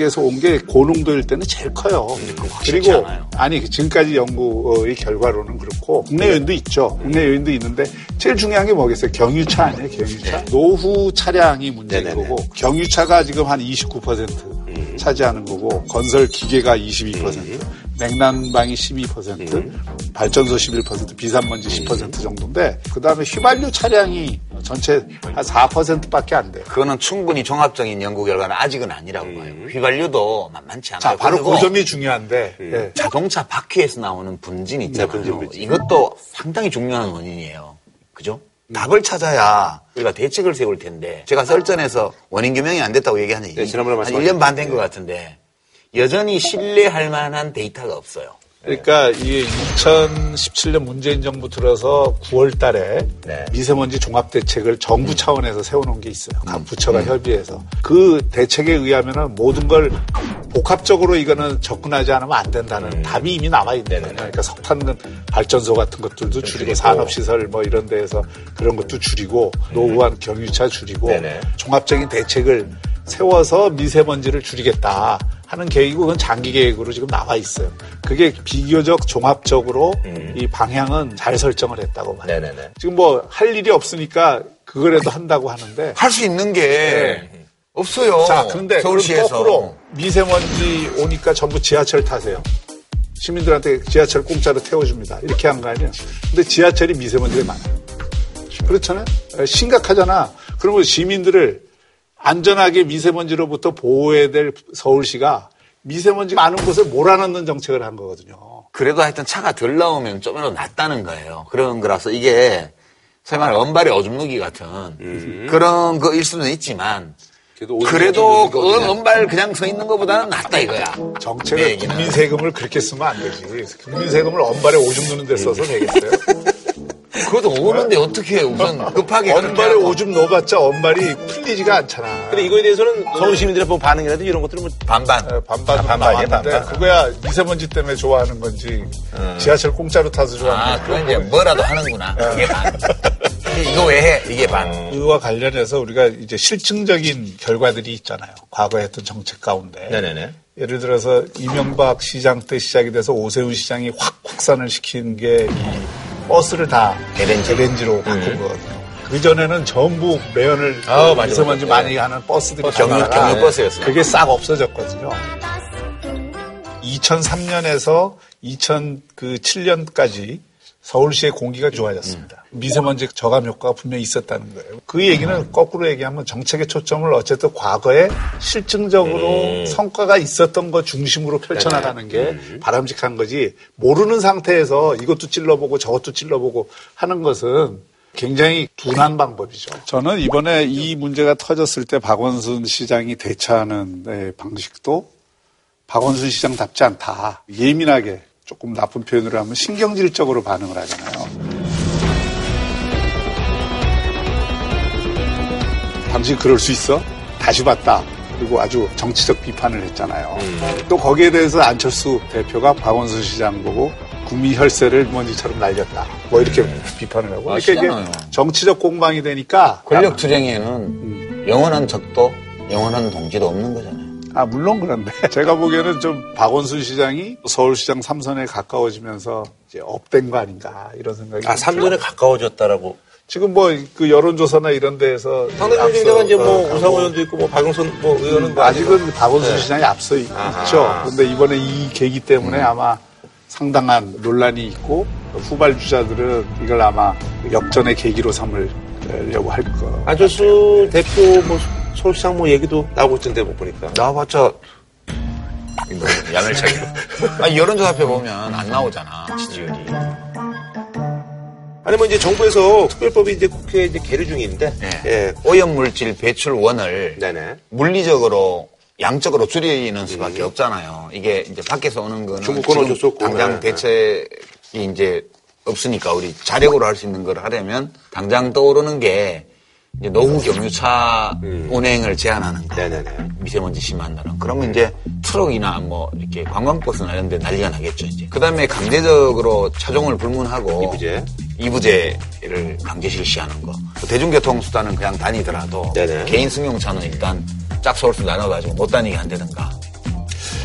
에서 온 게 고농도일 때는 제일 커요. 확실치 그리고 않아요. 아니 지금까지 연구의 결과로는 그렇고 국내 요인도 있죠. 국내 요인도 있는데 제일 중요한 게 뭐겠어요? 경유차 아니에요? 경유차. 노후 차량이 문제인 네네네. 거고 경유차가 지금 한 29% 차지하는 거고 건설 기계가 22%, 냉난방이 12%, 발전소 11%, 비산먼지 10% 정도인데 그 다음에 휘발유 차량이 전체 한 4%밖에 안 돼요. 그거는 충분히 종합적인 연구 결과는 아직은 아니라고 봐요. 휘발유도 만만치 않아요. 자, 바로 그 점이 중요한데 예. 자동차 바퀴에서 나오는 분진 있잖아요. 분진, 분진. 이것도 상당히 중요한 원인이에요. 그죠? 답을 찾아야 우리가 대책을 세울 텐데 제가 썰전에서 원인 규명이 안 됐다고 얘기한 지 네, 지난번에 한 말씀하셨죠. 1년 반 된 것 같은데 여전히 신뢰할 만한 데이터가 없어요. 그러니까 이 2017년 문재인 정부 들어서 9월 달에 네. 미세먼지 종합 대책을 정부 차원에서 세워 놓은 게 있어요. 음. 각 부처가 협의해서. 그 대책에 의하면은 모든 걸 복합적으로 이거는 접근하지 않으면 안 된다는 음. 답이 이미 나와 있는 거예요. 그러니까 석탄 발전소 같은 것들도 줄이고 산업 시설 뭐 이런 데에서 그런 것도 줄이고 노후한 경유차 줄이고 음. 네네. 종합적인 대책을 세워서 미세먼지를 줄이겠다 하는 계획이고 그건 장기 계획으로 지금 나와 있어요. 그게 비교적 종합적으로 이 방향은 잘 설정을 했다고 봐요. 음. 네네네. 지금 뭐 할 일이 없으니까 그거라도 한다고 하는데 할 수 있는 게 없어요. 자, 그런데 그럼 서울시에서. 거꾸로 미세먼지 오니까 전부 지하철 타세요. 시민들한테 지하철 공짜로 태워줍니다. 이렇게 한 거 아니에요. 근데 지하철이 미세먼지가 많아요. 그렇잖아요. 에, 심각하잖아. 그러면 시민들을 안전하게 미세먼지로부터 보호해야 될 서울시가 미세먼지 많은 곳에 몰아넣는 정책을 한 거거든요. 그래도 하여튼 차가 덜 나오면 좀이라도 낫다는 거예요. 그런 거라서 이게 소위 말해 언발의 오줌 누기 같은 그런 거일 수는 있지만 그래도 그 거거든요. 언발 그냥 서 있는 것보다는 낫다 이거야. 얘기는. 국민 세금을 그렇게 쓰면 안 되지. 국민 세금을 언발에 오줌 누는 데 써서 되겠어요? [laughs] 그것도 오는데 어떻게 우선 [laughs] 급하게 그렇게 언발에 하고 오줌 넣어봤자 언발이 풀리지가 않잖아. 근데 이거에 대해서는 서울 시민들의 뭐 반응이라든지 이런 것들은 뭐 반반. 에, 반반 아, 반반이야, 나왔는데 반반. 그거야 미세먼지 때문에 좋아하는 건지 지하철 공짜로 타서 좋아하는 아, 건지 그건 이제 뭐라도 하는구나. 이게 반. 이거 왜 해? 이게 반. 그와 관련해서 우리가 이제 실증적인 결과들이 있잖아요. 과거에 했던 정책 가운데. 네네네. 예를 들어서 이명박 시장 때 시작이 돼서 오세훈 시장이 확 확산을 시킨 게 이 버스를 다 대렌지. 대렌지로 바꾼 거거든요. 그 전에는 전부 매연을 아, 미세먼지. 많이 가는 버스들이 경유- 많다가 경유 버스였어요. 그게 싹 없어졌거든요. 2003년에서 2007년까지 서울시의 공기가 좋아졌습니다. 미세먼지 저감 효과가 분명히 있었다는 거예요. 그 얘기는 거꾸로 얘기하면 정책의 초점을 어쨌든 과거에 실증적으로 성과가 있었던 것 중심으로 펼쳐나가는 게 바람직한 거지 모르는 상태에서 이것도 찔러보고 저것도 찔러보고 하는 것은 굉장히 둔한 방법이죠. 저는 이번에 이 문제가 터졌을 때 박원순 시장이 대처하는 네, 방식도 박원순 시장답지 않다. 예민하게 조금 나쁜 표현으로 하면 신경질적으로 반응을 하잖아요. 당신 그럴 수 있어? 다시 봤다. 그리고 아주 정치적 비판을 했잖아요. 또 거기에 대해서 안철수 대표가 박원순 시장 보고 국민 혈세를 먼지처럼 날렸다. 뭐 이렇게 비판을 하고. 그러니까 이게. 정치적 공방이 되니까 권력 투쟁에는 영원한 적도 영원한 동지도 없는 거잖아요. 아, 물론 그런데. [laughs] 제가 보기에는 좀 박원순 시장이 서울시장 삼선에 가까워지면서 이제 업된 거 아닌가, 이런 생각이. 아, 좀 삼선에 가까워졌다라고. 지금 뭐 그 여론조사나 이런 데에서. 상당히 경쟁자가 이제 뭐 가고. 우상호 의원도 있고 뭐 박영선 뭐 의원은 뭐 아직은 박원순 네. 시장이 앞서 있- 아하. 있죠. 근데 이번에 이 계기 때문에 음. 아마 상당한 논란이 있고 후발주자들은 이걸 아마 역전의 계기로 삼으려고 할 거. 안철수 대표 뭐 서울시장 뭐 얘기도 나오고 있던데 뭐 보니까. 나와봤자 이거 야멸차기. 아 여론조사표 보면 안 나오잖아 지지율이. 아니 뭐 이제 정부에서 특별법이 이제 국회에 이제 계류 중인데. 예. 예. 오염물질 배출원을 네네. 물리적으로 양적으로 줄이는 수밖에 없잖아요. 이게 이제 밖에서 오는 거는 중국권 어쩔. 당장 네. 대책이 이제 없으니까 우리 자력으로 할 수 있는 걸 하려면 당장 떠오르는 게 이제 노후 경유차 운행을 제한하는 거. 네네네. 미세먼지 심한다는. 그러면 이제 트럭이나 뭐 이렇게 관광버스나 이런 데 난리가 나겠죠, 이제. 그 다음에 강제적으로 차종을 불문하고. 이부제. 이부제를 강제 실시하는 거. 또 대중교통 수단은 그냥 다니더라도. 네네. 개인 승용차는 일단 짝수 홀수 나눠가지고 못 다니게 한다든가.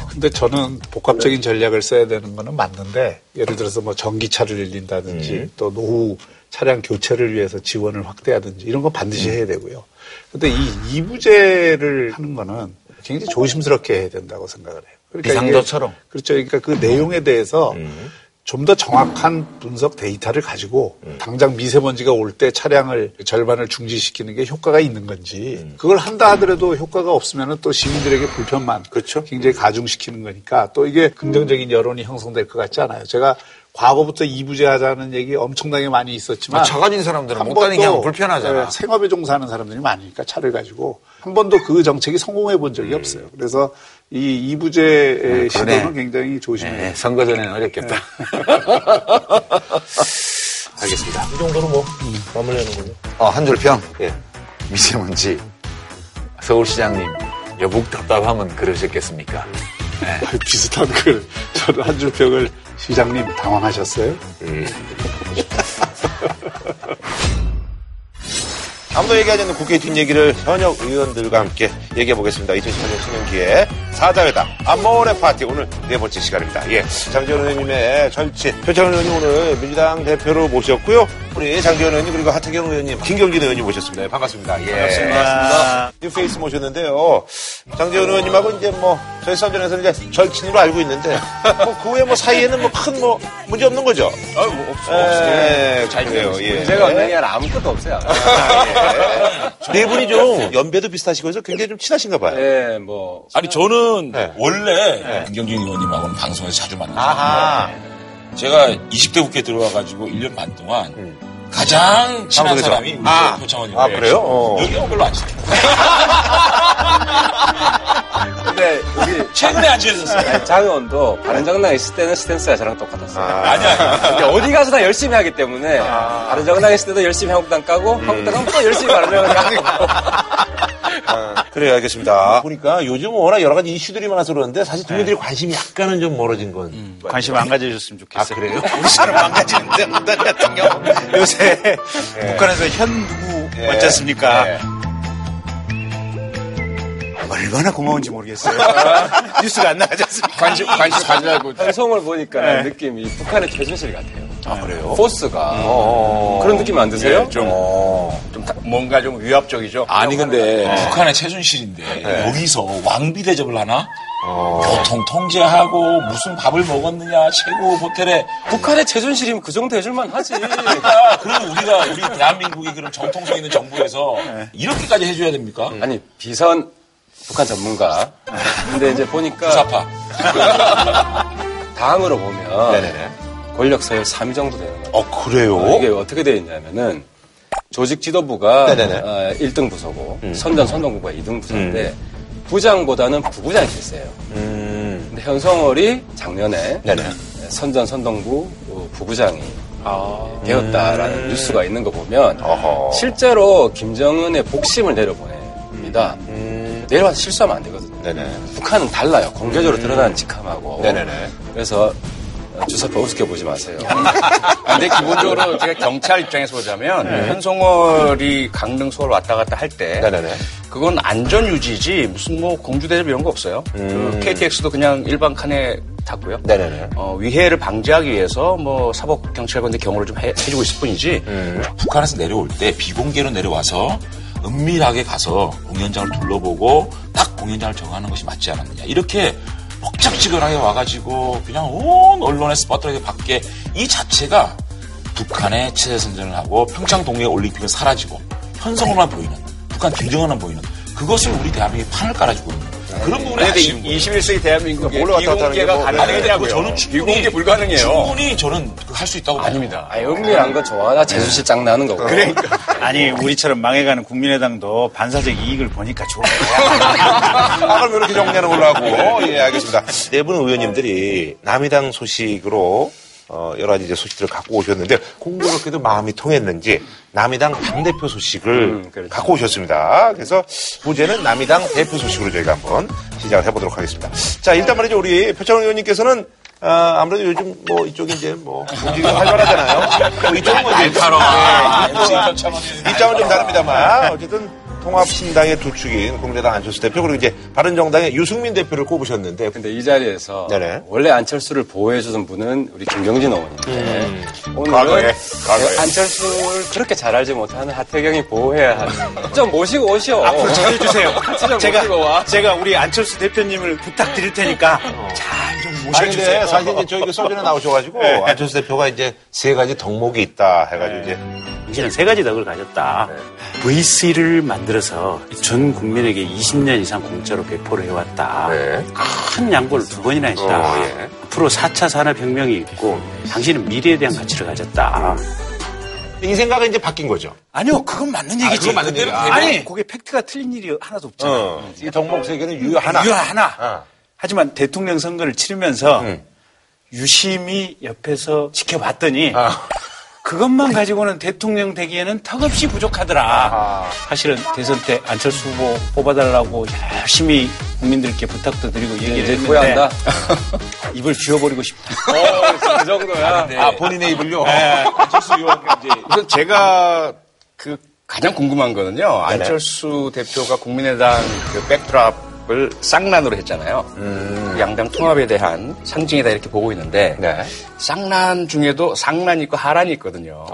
근데 저는 복합적인 전략을 써야 되는 거는 맞는데 예를 들어서 뭐 전기차를 늘린다든지 음. 또 노후 차량 교체를 위해서 지원을 확대하든지 이런 거 반드시 해야 되고요. 근데 이 이부제를 하는 거는 굉장히 조심스럽게 해야 된다고 생각을 해요. 그러니까 비상도처럼. 그렇죠. 그러니까 그 내용에 대해서 음. 좀 더 정확한 분석 데이터를 가지고 당장 미세먼지가 올 때 차량을 절반을 중지시키는 게 효과가 있는 건지 그걸 한다 하더라도 효과가 없으면 또 시민들에게 불편만 그렇죠. 굉장히 가중시키는 거니까 또 이게 긍정적인 여론이 형성될 것 같지 않아요. 제가 과거부터 이부제 하자는 얘기 엄청나게 많이 있었지만 아, 차 가진 사람들은 한못 다니게 번도, 하면 불편하잖아. 예, 생업에 종사하는 사람들이 많으니까 차를 가지고 한 번도 그 정책이 성공해 본 적이 음. 없어요. 그래서 이 이부제의 그러네. 시도는 굉장히 조심해야 네. 선거 전에는 어렵겠다. [laughs] 알겠습니다. 이 정도로 뭐 마무리하는군요. 어, 한줄 평. 예. 미세먼지. 서울시장님, 여북 답답하면 그러셨겠습니까? 비슷한 글. 저는 한줄 평을 시장님 당황하셨어요? 아무도 얘기하지 않는 국회 뒷 얘기를 현역 의원들과 함께 얘기해 보겠습니다. 2018년 신년기획 사자회담 암모레 파티 오늘 네 번째 시간입니다. 예, 장제원 의원님의 절친 표창원 의원님 오늘 민주당 대표로 모셨고요. 우리 장제원 의원님 그리고 하태경 의원님, 김경진 의원님 모셨습니다. 예, 반갑습니다. 예. 반갑습니다. new face 모셨는데요. 장지원 의원님하고 이제 뭐 저희 썬전에서 이제 절친으로 알고 있는데 뭐 그 외에 뭐 사이에는 뭐 큰뭐 문제 없는 거죠? 아, 뭐 없어, 예, 잘 돼요. 예. 문제가 없는 게 아니라 아무것도 없어요. [laughs] 네 분이 좀 연배도 비슷하시고 해서 굉장히 좀 친하신가 봐요. 예, 뭐. 아니 저는 네. 원래 김경진 의원님하고는 방송에서 자주 만나요. 아하. 제가 20대 국회 들어와가지고 1년 반 동안 가장 친한 방송에서? 사람이 우리 아. 표창원 아. 그래요? 어. 여기는 별로 안 친해요. [laughs] 근데 우리 최근에 안 친해졌어요. 아니, 장의원도 바른정당에 있을 때는 스탠스가 저랑 똑같았어요. 아니, 아니. 근데 어디 가서 다 열심히 하기 때문에 바른정당에 있을 때도 열심히 한국당 까고 한국당 가면 또 열심히 바른정당 까고 그래요, 알겠습니다. 보니까 요즘 워낙 여러 가지 이슈들이 많아서 그러는데 사실 국민들이 관심이 약간은 좀 멀어진 건. 관심 안 가져주셨으면 아, 좋겠어요. 그래요? [laughs] 우리 사람 안 가지는데 어떤 대통령 [laughs] 요새 북한에서 현 누구 예. 맞지 않습니까? 예. 얼마나 고마운지 모르겠어요. [laughs] 뉴스가 안 나가지 않습니까? 관심 관심 가지고 방송을 보니까 느낌이 북한의 최순실 같아요. 아, 그래요? 포스가 어. 그런 느낌 안 드세요? 예, 좀, 좀 다- 뭔가 좀 위압적이죠. 아니 근데 북한의 최순실인데 여기서 왕비 대접을 하나? 교통 통제하고 무슨 밥을 먹었느냐 최고 호텔에 북한의 최순실이면 그 정도 해줄만 하지. [laughs] 그러니까 그러면 우리가 우리 대한민국이 그런 정통성 있는 정부에서 이렇게까지 해줘야 됩니까? 아니 비선 북한 전문가. 근데 이제 보니까 부사파. 당으로 [laughs] 보면 네네네. 권력 서열 3위 정도 되는 거예요. 어, 그래요? 이게 어떻게 되어 있냐면은 조직 지도부가 네네네. 어, 1등 부서고 선전 선동부가 2등 부서인데 부장보다는 부부장이 실세요. 음. 근데 현성월이 작년에 네네. 선전 선동부 어, 부부장이 되었다라는 뉴스가 있는 거 보면 어허. 실제로 김정은의 복심을 내려보냅니다. 내려와서 실수하면 안 되거든요. 네네. 북한은 달라요. 공개적으로 드러나는 직함하고. 네네네. 그래서 어, 주사파 우습게 보지 마세요. [laughs] 근데 기본적으로 제가 경찰 입장에서 보자면 현송월이 강릉 서울 왔다 갔다 할때 네네네. 그건 안전 유지지 무슨 뭐 공주 대접 이런 거 없어요. 그 KTX도 그냥 일반 칸에 탔고요. 네네네. 어, 위해를 방지하기 위해서 뭐 사법 경찰관들 경호를 좀 해, 주고 있을 뿐이지. 북한에서 내려올 때 비공개로 내려와서 은밀하게 가서 공연장을 둘러보고 딱 공연장을 정하는 것이 맞지 않았느냐. 이렇게 뻑적지근하게 와가지고 그냥 온 언론에서 뻗어나게 밖에 이 자체가 북한의 체제 선전을 하고 평창 동계 올림픽은 사라지고 현성으로만 보이는 북한 김정은만 보이는 그것을 우리 대한민국이 판을 깔아주고 있는 그런 부분에 아쉬운 거예요. 21세기 대한민국에 몰래 왔다 갔다 하는 게 비공개가 가능하냐고요. 저는 충분히 비공개 불가능해요. 충분히 저는 할 수 있다고. 아닙니다. 아니, 은밀한 거 좋아하나 재수실 짱 나는 거고. 그러니까. [laughs] 아니 우리처럼 망해가는 국민의당도 반사적 이익을 보니까 좋은 거야. [laughs] 아, 그럼 이렇게 정리하는 걸로 하고, 예, 알겠습니다. 네 분 의원님들이 남이당 소식으로, 어, 여러 가지 이제 소식들을 갖고 오셨는데, 공교롭게도 마음이 통했는지, 남이당 당대표 소식을 음, 그렇죠. 갖고 오셨습니다. 그래서, 부제는 남이당 대표 소식으로 저희가 한번 시작을 해보도록 하겠습니다. 자, 일단 말이죠. 우리 표창원 의원님께서는, 아, 아무래도 요즘 뭐 이쪽이 이제 뭐 움직임이 활발하잖아요. 뭐 이쪽은 뭐 이제 의원님. 입장은 좀 다릅니다만 어쨌든 통합신당의 두 축인 국민의당 안철수 대표 그리고 이제 바른정당의 유승민 대표를 꼽으셨는데 근데 이 자리에서 네네. 원래 안철수를 보호해 주던 분은 우리 김경진 의원인데 오늘은 과거에, 과거에. 안철수를 그렇게 잘 알지 못하는 하태경이 보호해야 하는 [laughs] 좀 모시고 오시오. 앞으로 전해주세요. [laughs] 같이 좀 제가. 제가 우리 안철수 대표님을 부탁드릴 테니까 잘좀 아니 모셔주세요. 사실 이제 저희 그 서준에 나오셔가지고 네. 안철수 대표가 이제 세 가지 덕목이 있다 해가지고 이제 이제는 세 가지 덕을 가졌다. VC를 만들 어서 전 국민에게 20년 이상 공짜로 배포를 해왔다. 네. 큰 양보를 두 번이나 했다. 어, 예. 앞으로 4차 산업혁명이 있고 당신은 미래에 대한 가치를 가졌다. 이 생각은 이제 바뀐 거죠. 아니요, 그건 맞는 얘기지. 그건 맞는 얘기야. 되면 아니, 그게 팩트가 틀린 일이 하나도 없잖아. 어. 이 덕목 세 개는 유효 하나. 유효 하나. 어. 하지만 대통령 선거를 치르면서 유심히 옆에서 지켜봤더니 그것만 가지고는 대통령 되기에는 턱없이 부족하더라. 사실은 대선 때 안철수 후보 뽑아달라고 열심히 국민들께 부탁도 드리고 얘기를 이제 했는데 후회한다? [laughs] 입을 쥐어버리고 싶다. 어, 그 정도야. 아, 본인의 입을요? 네. 안철수 의원과 이제 우선 제가 그 가장 궁금한 거는요. 안철수 대표가 국민의당 그 백드랍 을 쌍난으로 했잖아요. 그 양당 통합에 대한 상징이다 이렇게 보고 있는데 쌍난 중에도 상난이 있고 하란이 있거든요.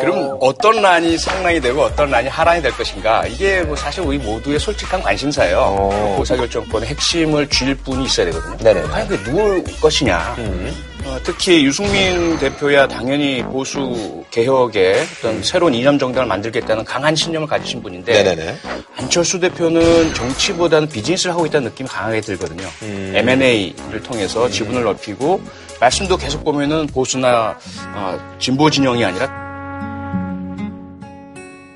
그럼 어떤 난이 상난이 되고 어떤 난이 하란이 될 것인가? 이게 뭐 사실 우리 모두의 솔직한 관심사예요. 의사결정권의 핵심을 쥘 분이 있어야 되거든요. 과연 그게 누굴 것이냐? 어, 특히 유승민 대표야 당연히 보수 개혁의 어떤 새로운 이념 정당을 만들겠다는 강한 신념을 가지신 분인데 네네네. 안철수 대표는 정치보다는 비즈니스를 하고 있다는 느낌이 강하게 들거든요. M&A를 통해서 지분을 넓히고 말씀도 계속 보면은 보수나 어, 진보 진영이 아니라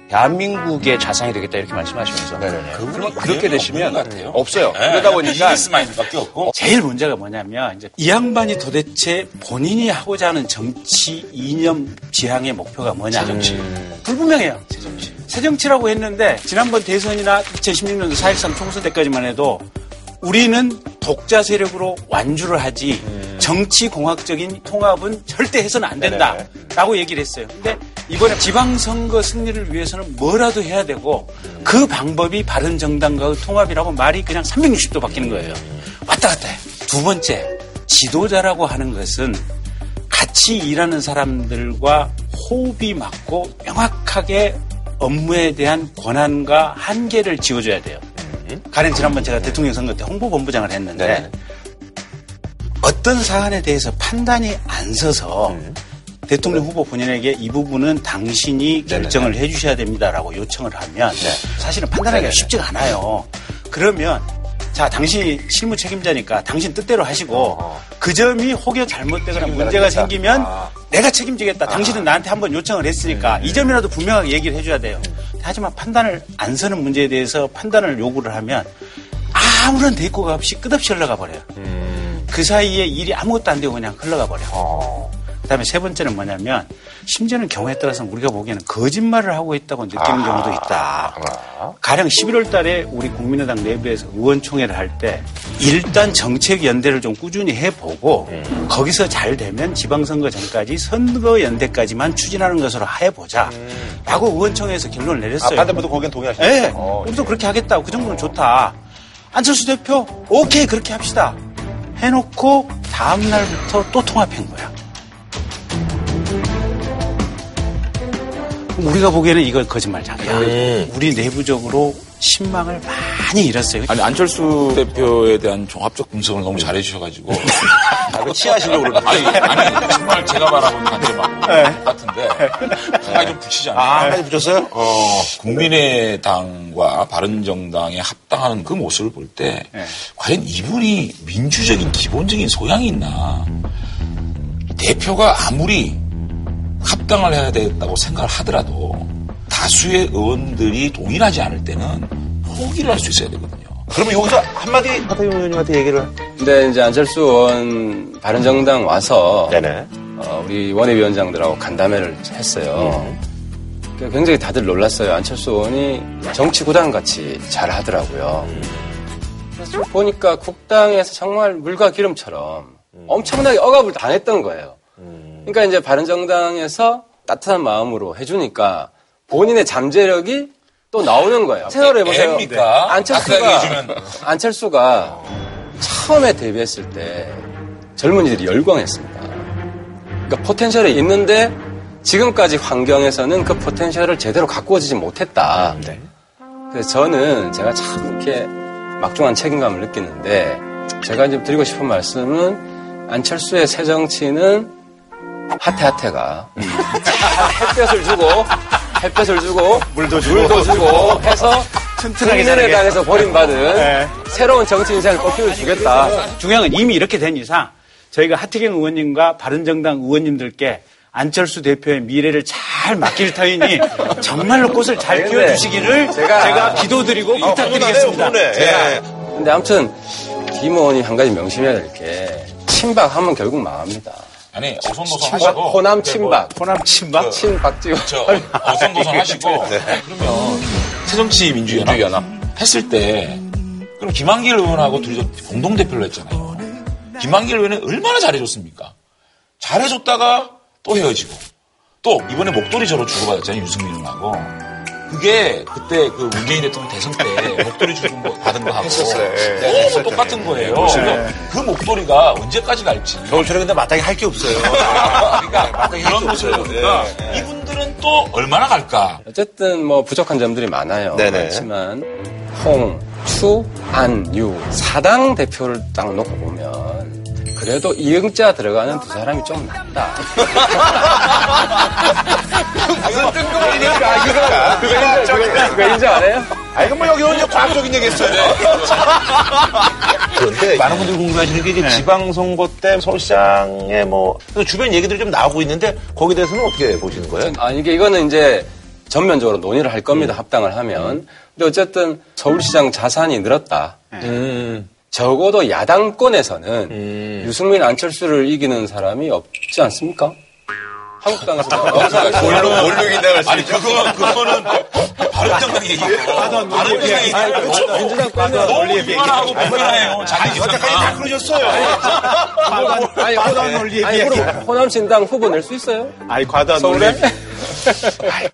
대한민국의 자산이 되겠다 이렇게 말씀하시면서 그러면 그렇게 되시면. 없어요. 네, 그러다 보니까 마인드밖에 없고 제일 문제가 뭐냐면 이제 이 양반이 도대체 본인이 하고자 하는 정치 이념 지향의 목표가 뭐냐. 새정치. 불분명해요. 새정치. 새정치라고 했는데 지난번 대선이나 2016년도 4.13 총선 때까지만 해도 우리는 독자 세력으로 완주를 하지 정치 공학적인 통합은 절대 해서는 안 된다라고 얘기를 했어요. 근데 이번에 지방선거 승리를 위해서는 뭐라도 해야 되고 그 방법이 바른 정당과의 통합이라고 말이 그냥 360도 바뀌는 거예요. 왔다 갔다 해. 두 번째, 지도자라고 하는 것은 같이 일하는 사람들과 호흡이 맞고 명확하게 업무에 대한 권한과 한계를 지어줘야 돼요. 가령 지난번 제가 대통령 선거 때 홍보본부장을 했는데 어떤 사안에 대해서 판단이 안 서서 대통령 후보 본인에게 이 부분은 당신이 결정을 해주셔야 됩니다라고 요청을 하면 사실은 판단하기가 쉽지가 않아요. 그러면 자 당신이 실무 책임자니까 당신 뜻대로 하시고 그 점이 혹여 잘못되거나 문제가 생기면 내가 책임지겠다. 당신은 나한테 한번 요청을 했으니까 이 점이라도 분명하게 얘기를 해줘야 돼요. 하지만 판단을 안 서는 문제에 대해서 판단을 요구를 하면 아무런 대꾸가 없이 끝없이 흘러가 버려요. 그 사이에 일이 아무것도 안 되고 그냥 흘러가 버려. 그다음에 세 번째는 뭐냐면 심지어는 경우에 따라서는 우리가 보기에는 거짓말을 하고 있다고 느끼는 경우도 있다. 가령 11월 달에 우리 국민의당 내부에서 의원총회를 할 때 일단 정책 연대를 좀 꾸준히 해보고 거기서 잘 되면 지방선거 전까지 선거 연대까지만 추진하는 것으로 해보자. 라고 의원총회에서 결론을 내렸어요. 반대부도 거기엔 동의하시죠? 네. 우리도 그렇게 하겠다고. 그 정도는 좋다. 안철수 대표, 오케이, 그렇게 합시다. 해놓고 다음날부터 또 통합한 거야. 우리가 보기에는 이거 거짓말장이야. 우리 내부적으로 신망을 많이 잃었어요. 아니 안철수 대표에 대한 종합적 분석을 너무 잘해주셔가지고 [laughs] 아, 그 치하시려고 그러는 아니 아니 정말 제가 바라보는 관점하고 같은데 하나 좀 붙이지 않아요? 아, 한마디 붙였어요? 어, 국민의당과 바른정당에 합당하는 그 모습을 볼때 과연 이분이 민주적인 기본적인 소양이 있나 대표가 아무리 합당을 해야 되겠다고 생각을 하더라도 다수의 의원들이 동일하지 않을 때는 포기를 할 수 있어야 되거든요. 그러면 여기서 한마디 하태경 의원님한테 얘기를. 근데 이제 안철수 의원 바른정당 와서 네네. 어, 우리 원외위원장들하고 간담회를 했어요. 그러니까 굉장히 다들 놀랐어요. 안철수 의원이 정치 구단 같이 잘 하더라고요. 그래서 보니까 국당에서 정말 물과 기름처럼 엄청나게 억압을 당했던 거예요. 그러니까 이제 바른정당에서 따뜻한 마음으로 해주니까 본인의 잠재력이 또 나오는 거예요. 생각을 해보세요. 애입니까? 따뜻하게 안철수가. 안철수가 처음에 데뷔했을 때 젊은이들이 열광했습니다. 그러니까 포텐셜이 있는데 지금까지 환경에서는 그 포텐셜을 제대로 가꾸어지지 못했다. 그래서 저는 제가 참 이렇게 막중한 책임감을 느끼는데 제가 이제 드리고 싶은 말씀은 안철수의 새 정치는 하태하태가 [laughs] 햇볕을 주고 햇볕을 주고 물도 주고 물도 주고 해서 튼튼하게 국민의 당에서 버림받은 새로운 정치 인생을 꽃피워 주겠다. 중요한 건 이미 이렇게 된 이상 저희가 하태경 의원님과 바른정당 의원님들께 안철수 대표의 미래를 잘 맡길 터이니 [laughs] 정말로 꽃을 잘 피워주시기를 제가, 제가- 기도드리고 아, 부탁드리겠습니다. 제가 예. 근데 아무튼 김 의원이 한 가지 명심해야 될 게 친박하면 결국 망합니다. 아니 어선도선 하시고 호남 네, 친박. 호남 친박? 그- 친박 찍어. 저 어선도선 하시고 그러면 새정치 민주연합, 민주연합. 했을 때 그럼 김한길 의원하고 둘이서 공동 대표를 했잖아요. 김한길 의원은 얼마나 잘해줬습니까? 잘해줬다가 또 헤어지고 또 이번에 목도리 저로 주고받았잖아요 유승민 의원하고. 그게 그때 그 문재인 대통령 대선 때 [laughs] 목도리 주고 거 받은 거 하고 했었어요. 예, 너무 했었죠. 똑같은 거예요. 그러니까 그 목도리가 언제까지 갈지. 겨울철에 근데 마땅히 할 게 없어요. [laughs] 그러니까 그런 모습을 보니까 이분들은 또 얼마나 갈까? 어쨌든 뭐 부족한 점들이 많아요. 네네. 많지만 홍, 추, 안, 유 사당 대표를 딱 놓고 보면 그래도 이응자 들어가는 두 사람이 좀 낫다. 무슨 뜬금없으니까 이거 그거 인정 그거, 그거 인정 안 해요? 아, 이건 뭐 여기 오늘 과학적인 얘기 했어요. 그런데 많은 분들이 궁금해하시는 게 이제 지방선거 때 서울시장의 뭐 주변 얘기들이 좀 나오고 있는데 거기에 대해서는 어떻게 보시는 거예요? 아 이게 이거는 이제 전면적으로 논의를 할 겁니다. 합당을 하면. 근데 어쨌든 서울시장 자산이 늘었다. 음. 적어도 야당권에서는 유승민 안철수를 이기는 사람이 없지 않습니까? 한국당에서 뭘로 뭘로 이긴다고 아니 그거 그거는 바른정당 얘기고 바른정당 얘기고 민주당권은 너무 이만하고 불편해요. 자기 여태까지 다 그러셨어요. 아니 호남 논리 그럼 호남 진당 후보 낼 수 있어요? 아니 과도한 서울에?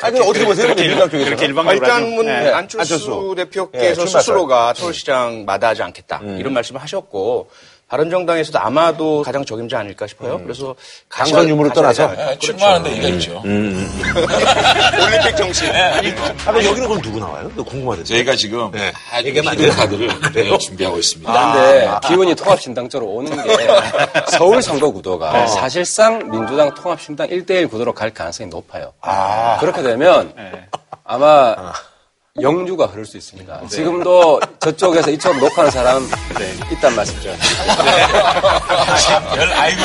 아니, 어떻게 보세요? 민주당 쪽에서. 그렇게 아, 일방적으로 일단 하죠. 문 네. 안철수, 안철수. 대표께서 예, 출마설. 스스로가 서울시장 마다하지 않겠다 이런 말씀을 하셨고 바른정당에서도 아마도 가장 적임자 아닐까 싶어요. 그래서 가셔- 당선 유무를 떠나서? 되잖아요. 네, 출마하는데 얘기가 있죠. [laughs] 올림픽 정신. 아, 근데 여기는 그럼 누구 나와요? 너 궁금하던데. 저희가 지금 네. 아주 돼요? 카드를 네, 준비하고 있습니다. 그런데 기운이 통합신당 쪽으로 오는 게 [laughs] 서울 선거 구도가 사실상 민주당 통합신당 1대1 구도로 갈 가능성이 높아요. 그렇게 되면 아마 영주가 흐를 수 있습니다. 지금도 저쪽에서 이쪽으로 녹화하는 사람 있단 말씀이죠. 별 아이고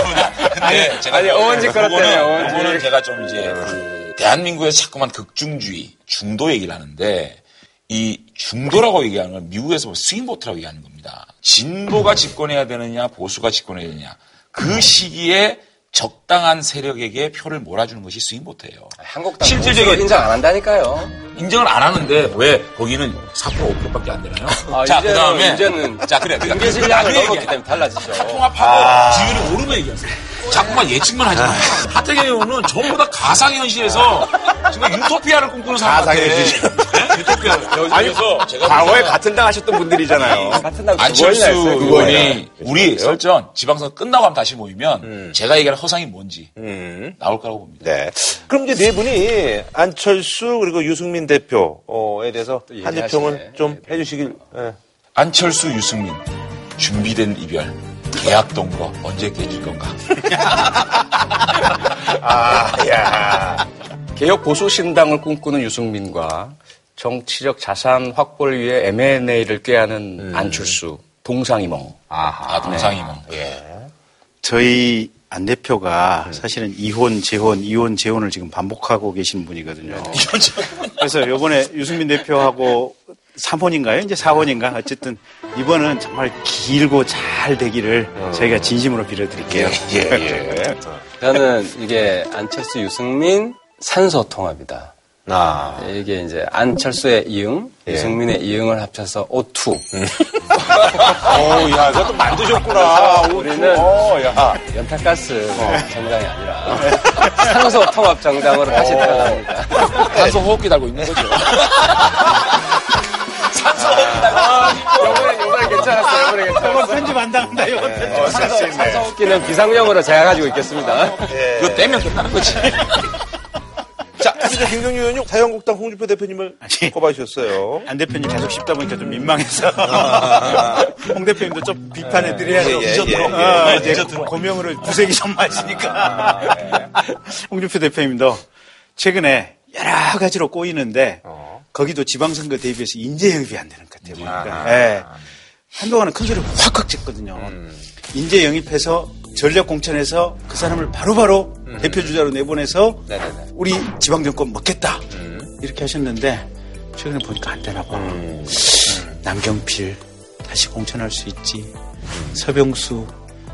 근데 제가 아니, 어원지 그렇대요, 어원지. 제가 좀 이제 그 대한민국에서 자꾸만 극중주의, 중도 얘기를 하는데 이 중도라고 얘기하는 건 미국에서 뭐 스윙보트라고 얘기하는 겁니다. 진보가 집권해야 되느냐, 보수가 집권해야 되느냐. 그 시기에 적당한 세력에게 표를 몰아주는 것이 스윙보트예요. 한국당 실질적인- 인정 안 한다니까요. 인정을 안 하는데 왜 거기는 4% 5%밖에 안 되나요? 아, 자, 이제는- 그다음에 이제는 자, 그래. 경제 실량을 얘기해. 때문에 달라지죠. 통합하고 지위를 오르면 얘기하세요. 자꾸만 예측만 하지 마요. 하태경 의원은 전부 다 가상현실에서 지금 유토피아를 꿈꾸는 사람 같아. 가상현실. 네? 유토피아. 그래서 제가 과거에 같은 당 하셨던 분들이잖아요. 같은 당 안철수 의원이 우리 설전 지방선거 끝나고 한번 다시 모이면 제가 얘기하는 허상이 뭔지 음. 나올 거라고 봅니다. 네. 그럼 이제 네 분이 안철수 그리고 유승민 대표에 대해서 한. 주평은 좀 해주시길. 예. 안철수, 유승민 준비된 이별 계약 동거 언제 깨질 건가? [laughs] 아, 야. 개혁 보수 신당을 꿈꾸는 유승민과 정치적 자산 확보를 위해 M&A를 꾀하는 안철수 동상이몽. 아, 동상이몽. 저희 안 대표가 사실은 이혼, 재혼, 이혼, 재혼을 지금 반복하고 계신 분이거든요. 그래서 이번에 유승민 대표하고 3혼인가요? 이제 4혼인가? 어쨌든 이번은 정말 길고 잘 되기를 저희가 진심으로 빌어드릴게요. 예, 예. 저는 이게 안철수, 유승민 산소 통합이다. 아. 이게 이제 안철수의 이응, 예. 유승민의 이응을 합쳐서 O2. 오, 야, 그것도 만드셨구나. 우리는 어, 야. 연탄가스 정당이 아니라 산소 통합 정당으로 다시 태어납니다. 산소 호흡기 달고 있는 거죠. 요번에 요번에 괜찮았어요. 요번에 괜찮았어요. 편집 안 당한다, 이거. 산소 호흡기는 비상용으로 제가 가지고 있겠습니다. 그거 떼면 끝나는 거지. 자, 이제 김경유 의원님 자유한국당 홍준표 대표님을 아니. 꼽아주셨어요. 안 대표님 계속 씹다 보니까 좀 민망해서. [laughs] 홍 대표님도 좀 비판해 드려야죠. 예, 예, 예, 예. 어, 예, 이제 예. 고명으로 구색이 좀 맞으니까. [laughs] 홍준표 대표님도 최근에 여러 가지로 꼬이는데 거기도 지방선거 대비해서 인재 영입이 안 되는 것 같아요. 보니까. 예. 한동안은 큰 소리 확확 쳤거든요. 인재 영입해서 전략 공천해서 그 사람을 바로바로 대표 주자로 내보내서 우리 지방 정권 먹겠다 이렇게 하셨는데 최근에 보니까 안 되나 봐. 남경필 다시 공천할 수 있지. 서병수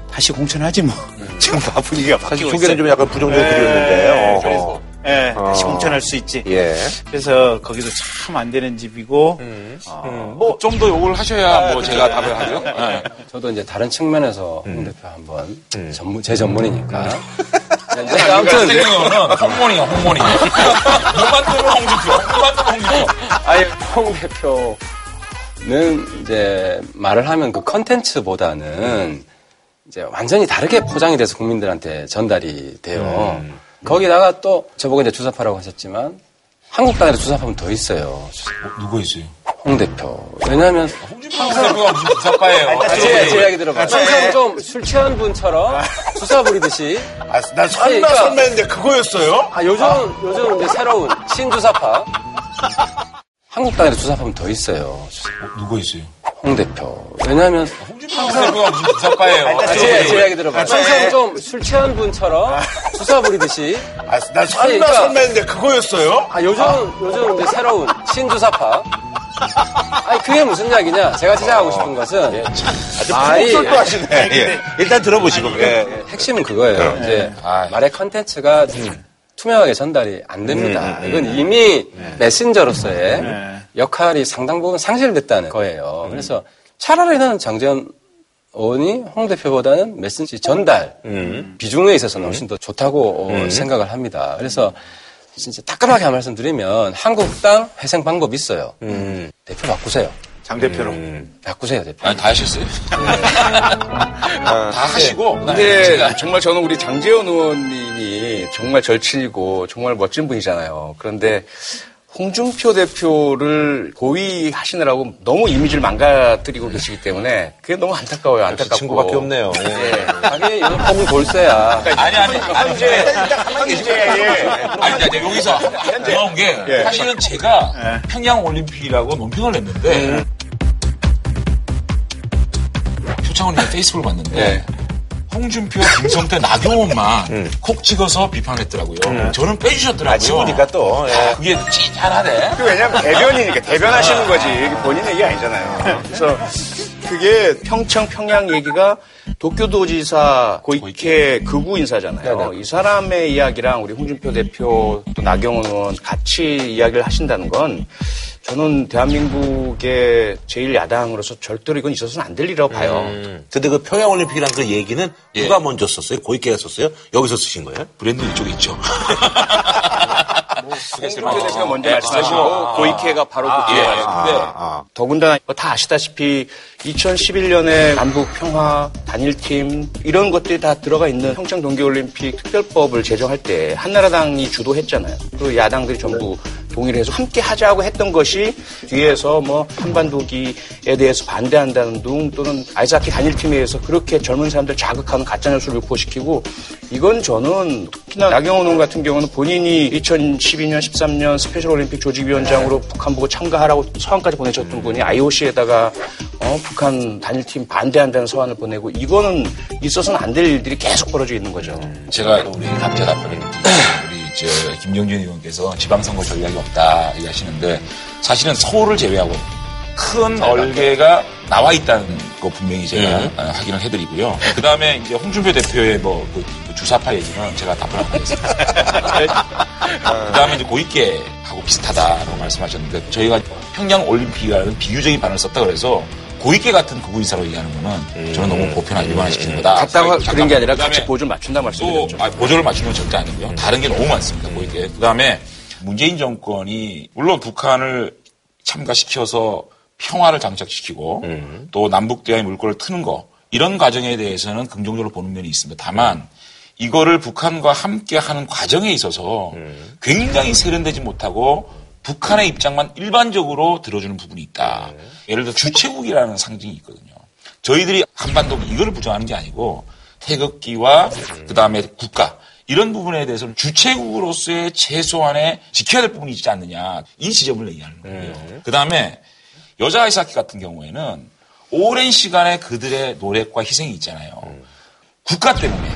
다시 공천하지 뭐. 지금 다 분위기가 바뀌고 초기에는 있어요. 좀 약간 부정적으로 네. 어 예, 다시 어. 공천할 수 있지. 예. 그래서 거기도 참 안 되는 집이고 뭐좀 더 욕을 하셔야 뭐 제가 답을 하죠. 네. 저도 이제 다른 측면에서 홍 대표 한번 전문, 제 전문이니까. 이제 아무튼 아무튼 생각은 홍모닝이야 홍모닝. 뭐만 들으면 홍준표. 뭐만 홍준표. 아예 홍 대표는 이제 말을 하면 그 컨텐츠보다는 이제 완전히 다르게 포장이 돼서 국민들한테 전달이 돼요. 거기다가 또 저보고 이제 주사파라고 하셨지만 한국당에도 주사파면 더 있어요. 누구 있어요? 홍 대표. 왜냐하면 홍준표 대표가 무슨 부사파예요. 아, 제, 제 이야기 들어봐. 항상 좀 술 취한 분처럼 주사 부리듯이. 아, 난 설마 그러니까- 설마 했는데 그거였어요? 아, 요즘, 요즘 이제 새로운 신주사파. 한국당에도 주사파면 더 있어요. 누구 있어요? 홍 대표. 왜냐하면 홍준표 대표가 무슨 부사파예요. 아, 제, 제 이야기 들어봐. 항상 좀 술 취한 분처럼 주사 부리듯이. 아, 난 설마 아니, 그러니까- 설마 했는데 그거였어요? 아, 요즘, 요즘 이제 새로운 신주사파. 아니, 그게 무슨 이야기냐? 제가 지적하고 싶은 것은. 말이- 목소리도 하시네. 예. 일단 들어보시고. 예. 핵심은 그거예요. 이제 말의 컨텐츠가 투명하게 전달이 안 됩니다. 이건 이미 메신저로서의 역할이 상당 부분 상실됐다는 거예요. 그래서 차라리 나는 장재현 의원이 홍 대표보다는 메시지 전달 비중에 있어서는 훨씬 더 좋다고 어, 생각을 합니다. 그래서 진짜 따끔하게 한 말씀 드리면 한국당 회생 방법 있어요. 대표 바꾸세요. 장 대표로. 바꾸세요, 대표. 아니, 다 하셨어요. 다 하시고. 근데 정말 저는 우리 장재현 의원님이 정말 절친이고 정말 멋진 분이잖아요. 그런데 홍준표 대표를 고위 하시느라고 너무 이미지를 망가뜨리고 계시기 때문에 그게 너무 안타까워요. 안타깝고. 친구밖에 없네요. 예. 예. 자기 유니폼이 골세야. 아니, 아니, 아니, 이제. 아니, 이제 여기서 고마운 게, 사실은 제가 평양 올림픽이라고 논평을 냈는데, 표창원이 페이스북을 봤는데, 홍준표, 김성태, [laughs] 나경원만 콕 찍어서 비판했더라고요. 저는 빼주셨더라고요. 아, 친구니까 또. 예. 아, 그게 찌짠하네. 왜냐면 대변이니까 대변하시는 거지. 본인 얘기 아니잖아요. 그래서 그게 평창 평양 얘기가 도쿄도지사 고이케 극우 인사잖아요. 이 사람의 이야기랑 우리 홍준표 대표 또 나경원 의원 같이 이야기를 하신다는 건 저는 대한민국의 제1야당으로서 절대로 이건 있어서는 안 될 일이라고 봐요. 음. 근데 그 평양올림픽이라는 그 얘기는 예. 누가 먼저 썼어요? 고익계가 썼어요? 여기서 쓰신 거예요? 브랜드 이쪽에 있죠. [laughs] 홍준표 대표가 먼저 말씀하시고 고이케가 바로 그 뒤에 아, 아. 더군다나 뭐다 아시다시피 2011년에 남북 평화 단일팀 이런 것들이 다 들어가 있는 평창 동계올림픽 특별법을 제정할 때 한나라당이 주도했잖아요. 그 야당들이 전부 동의를 해서 함께 하자고 했던 것이 뒤에서 뭐 한반도기에 대해서 반대한다는 둥 또는 아이스하키 단일팀에 의해서 그렇게 젊은 사람들 자극하는 가짜뉴스를 유포시키고 이건 저는 특히나 나경원 의원 같은 경우는 본인이 2012년, 13년 스페셜 올림픽 조직위원장으로 북한 보고 참가하라고 서한까지 보내셨던 분이 IOC에다가 어, 북한 단일팀 반대한다는 서한을 보내고 이거는 있어서는 안 될 일들이 계속 벌어지고 있는 거죠. 제가 우리 각자 답변을 저 김경진 의원께서 지방선거 전략이 없다 얘기하시는데 사실은 서울을 제외하고 큰 얼개가 나와 있다는 거 분명히 제가 어, 확인을 해드리고요. 그 다음에 이제 홍준표 대표의 뭐 그, 그 주사파 얘기는 제가 답변을 하겠습니다. [laughs] 그 다음에 이제 고익계하고 비슷하다고 말씀하셨는데 저희가 평양 올림픽이라는 비유적인 반응을 썼다 그래서 고익계 같은 극우 인사로 얘기하는 거는 저는 너무 보편화 일반화시키는 거다. 같다고 그런 게 아니라 그다음에 같이 보조를 맞춘다 또 말씀드렸죠. 아, 보조를 맞추는 건 절대 아니고요. 다른 게 너무 많습니다. 고익계. 그 다음에 문재인 정권이 물론 북한을 참가시켜서 평화를 장착시키고 또 남북 대화의 물꼬를 트는 거 이런 과정에 대해서는 긍정적으로 보는 면이 있습니다. 다만 이거를 북한과 함께 하는 과정에 있어서 굉장히 세련되지 못하고 북한의 입장만 일반적으로 들어주는 부분이 있다. 예를 들어 주체국이라는 상징이 있거든요. 저희들이 한반도 이거를 부정하는 게 아니고 태극기와 그 다음에 국가 이런 부분에 대해서는 주체국으로서의 최소한의 지켜야 될 부분이 있지 않느냐 이 지점을 얘기하는 거예요. 그다음에 여자 아이스하키 같은 경우에는 오랜 시간에 그들의 노력과 희생이 있잖아요. 국가 때문에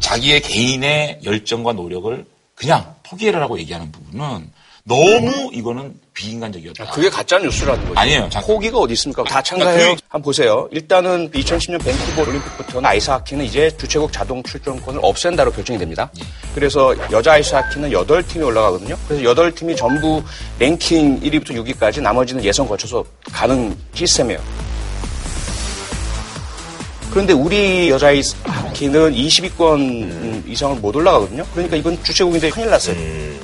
자기의 개인의 열정과 노력을 그냥 포기해라라고 얘기하는 부분은 너무 이거는 비인간적이었다. 그게 가짜 뉴스라는 거죠. 아니에요. 자, 포기가 어디 있습니까? 다 참가해요. 그러니까 한번 보세요. 일단은 2010년 밴쿠버 올림픽부터는 아이스하키는 이제 주최국 자동 출전권을 없앤다로 결정이 됩니다. 그래서 여자 아이스하키는 8팀이 올라가거든요. 그래서 8팀이 전부 랭킹 1위부터 6위까지 나머지는 예선 거쳐서 가는 시스템이에요. 그런데 우리 여자 아이스하키는 20위권 이상을 못 올라가거든요. 그러니까 이건 주최국인데 큰일 났어요.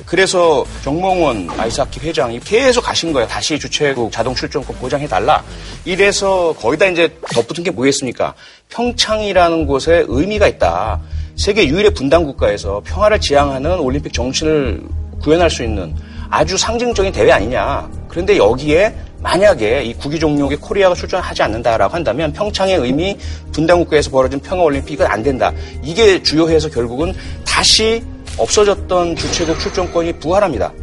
그래서 정몽원 아이스하키 회장이 계속 가신 거예요. 다시 주최국 자동 출전권 보장해달라. 이래서 거기다 이제 덧붙은 게 뭐겠습니까? 평창이라는 곳에 의미가 있다. 세계 유일의 분단 국가에서 평화를 지향하는 올림픽 정신을 구현할 수 있는 아주 상징적인 대회 아니냐. 그런데 여기에 만약에 이 종목에 코리아가 출전하지 않는다라고 한다면 평창의 의미 분단국가에서 벌어진 평화올림픽은 안 된다. 이게 주요해서 결국은 다시 없어졌던 주최국 출전권이 부활합니다.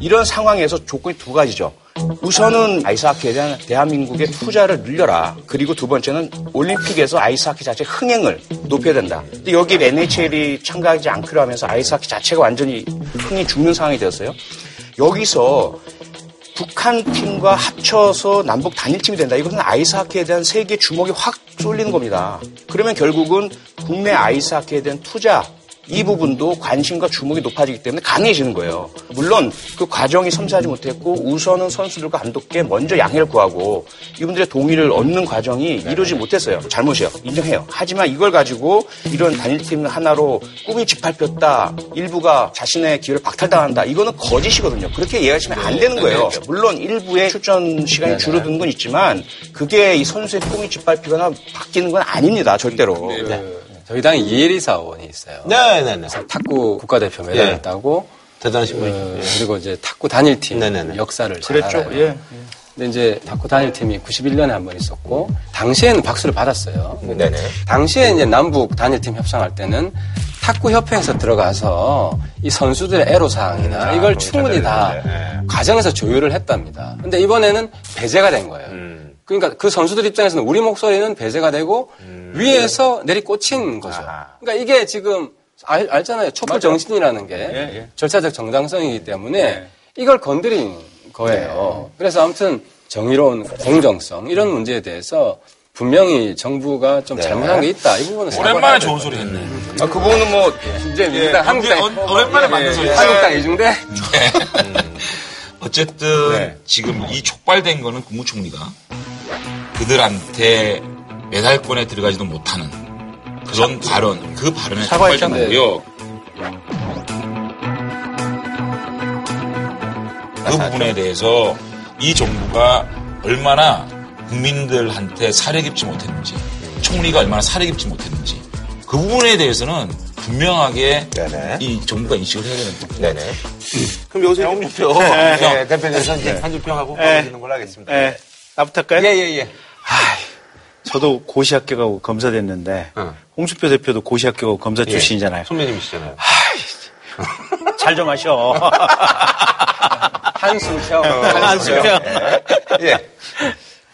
이런 상황에서 조건이 두 가지죠. 우선은 아이스하키에 대한 대한민국의 투자를 늘려라. 그리고 두 번째는 올림픽에서 아이스하키 자체 흥행을 높여야 된다. 근데 여기 NHL이 참가하지 않기로 하면서 아이스하키 자체가 완전히 흥이 죽는 상황이 되었어요. 여기서 북한 팀과 합쳐서 남북 단일팀이 된다. 이것은 아이스하키에 대한 세계 주목이 확 쏠리는 겁니다. 그러면 결국은 국내 아이스하키에 대한 투자 이 부분도 관심과 주목이 높아지기 때문에 강해지는 거예요. 물론 그 과정이 섬세하지 못했고 우선은 선수들과 감독께 먼저 양해를 구하고 이분들의 동의를 얻는 과정이 이루어지지 못했어요. 잘못이요. 인정해요. 하지만 이걸 가지고 이런 단일팀 하나로 꿈이 짓밟혔다. 일부가 자신의 기회를 박탈당한다. 이거는 거짓이거든요. 그렇게 이해하시면 안 되는 거예요. 물론 일부의 출전 시간이 줄어드는 건 있지만 그게 이 선수의 꿈이 짓밟히거나 바뀌는 건 아닙니다. 절대로. 저희 당에 이혜리 사원이 있어요. 네 네 네. 탁구 국가대표 메달을 예. 따고 대단하신 어, 분이죠. 그리고 이제 탁구 단일팀 네네네. 역사를 잘 그랬죠. 알아요. 예. 근데 이제 탁구 단일팀이 91년에 한 번 있었고 당시에는 박수를 받았어요. 네네. 당시에 이제 남북 단일팀 협상할 때는 탁구 협회에서 들어가서 이 선수들의 애로 사항이나 이걸 충분히 다 과정에서 조율을 했답니다. 근데 이번에는 배제가 된 거예요. 그러니까 그 선수들 입장에서는 우리 목소리는 배제가 되고 위에서 내리 꽂힌 거죠. 그러니까 이게 지금 알, 알잖아요. 촛불 정신이라는 게 절차적 정당성이기 때문에 이걸 건드린 거예요. 그래서 아무튼 정의로운 공정성 이런 문제에 대해서 분명히 정부가 좀 잘못한 게 있다. 이 부분은 오랜만에 좋은 소리 했네. 아, 그 부분은 뭐 이제 민주당 한국당 어- 오랜만에 만든 소리. 한국당 이중대 [laughs] 어쨌든 지금 이 촉발된 거는 국무총리가 그들한테 메달권에 들어가지도 못하는 그런 발언, 그 발언에 촉발된. 거고요. 그 부분에 대해서 이 정부가 얼마나 국민들한테 사려 깊지 못했는지, 총리가 얼마나 사려 깊지 못했는지, 그 부분에 대해서는 분명하게 네네. 이 정부가 인식을 해야 되는 거죠. 네네. 그럼 여기서 홍준표 네, 대표님께서 이제 한줄평하고 바꿔주는 걸로 하겠습니다. 예. 나부터 할까요? 예예 예. 저도 고시학교 가고 검사 됐는데 어. 홍준표 대표도 고시학교 가고 검사 출신이잖아요. 선배님이시잖아요. [laughs] 잘 좀 하셔. 한숨 쉬어. 한숨 쉬어. 예.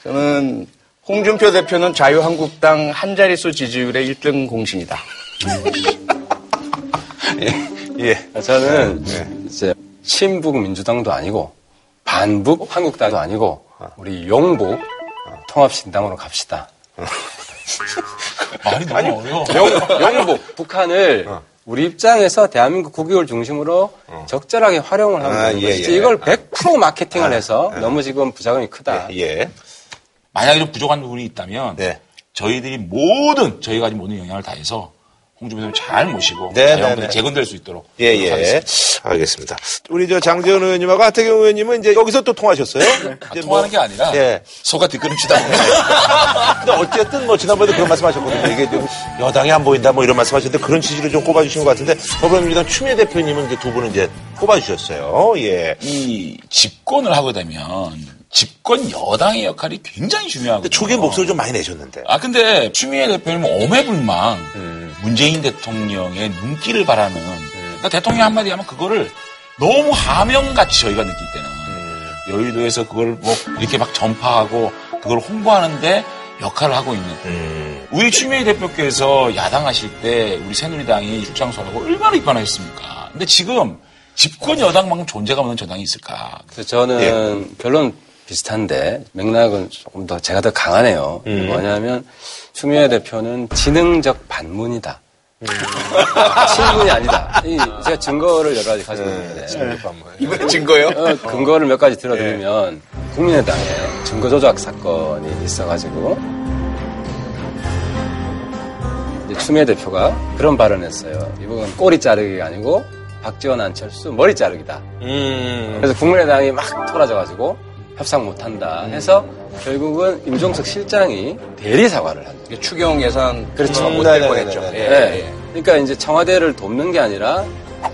저는 홍준표 대표는 자유한국당 한 자릿수 지지율의 1등 공신이다. 예. 저는 이제 친북 민주당도 아니고 반북 한국당도 아니고 우리 용북 통합신당으로 갑시다. [laughs] 말이 너무 어려워. 용, 용북 북한을 우리 입장에서 대한민국 국익을 중심으로 적절하게 활용을 하면 아, 되는 예, 것이지 예. 이걸 100% 마케팅을 해서 너무 지금 부작용이 크다. 예. 만약에 좀 부족한 부분이 있다면 네. 저희들이 모든 저희가 가진 모든 영향을 다해서 홍준표 대표 잘 모시고 네, 자유한국당이 네, 네. 재건될 수 있도록 예. 예. 알겠습니다. 우리 저 장재현 의원님하고 하태경 의원님은 이제 여기서 또 통하셨어요? 아, 통하는 게 아니라 예. 소가 뒷걸음치다 보면 근데 어쨌든 뭐 지난번에도 그런 말씀 하셨거든요. 이게 좀 여당이 안 보인다 뭐 이런 말씀 하셨는데 그런 취지로 좀 꼽아주신 것 같은데 더불어민주당 추미애 대표님은 이제 두 분은 이제 꼽아주셨어요. 예. 이 집권을 하게 되면 집권 여당의 역할이 굉장히. 근데 초기에 목소리 좀 많이 내셨는데. 아 근데 추미애 대표님은 오매불망 문재인 대통령의 눈길을 바라는 그러니까 대통령 한마디 하면 그거를 너무 하명같이 저희가 느낄 때는 여의도에서 그걸 뭐 이렇게 막 전파하고 그걸 홍보하는데 역할을 하고 있는 음. 우리 추미애 대표께서 야당하실 때 우리 새누리당이 출장소라고 얼마나 비판하셨습니까? 근데 지금 집권 여당만큼 존재감 없는 정당이 있을까? 그래서 저는 결론 비슷한데 맥락은 조금 더 제가 더 강하네요. 뭐냐면 추미애 대표는 지능적 반문이다. [laughs] 친분이 아니다. 이 제가 증거를 여러 가지 가지고 있는데 이번에 증거요? 어, 근거를 몇 가지 들어드리면 국민의당에 증거 조작 사건이 있어가지고 이제 추미애 대표가 그런 발언했어요. 이건 꼬리 자르기가 아니고 박지원 안철수 머리 자르기다. 음. 그래서 국민의당이 막 토라져가지고 협상 못한다 해서 결국은 임종석 실장이 대리 사과를 한 거예요. 추경 예산 그렇죠. 못될 네네네네. 뻔했죠. 네. 예, 네. 예. 그러니까 이제 청와대를 돕는 게 아니라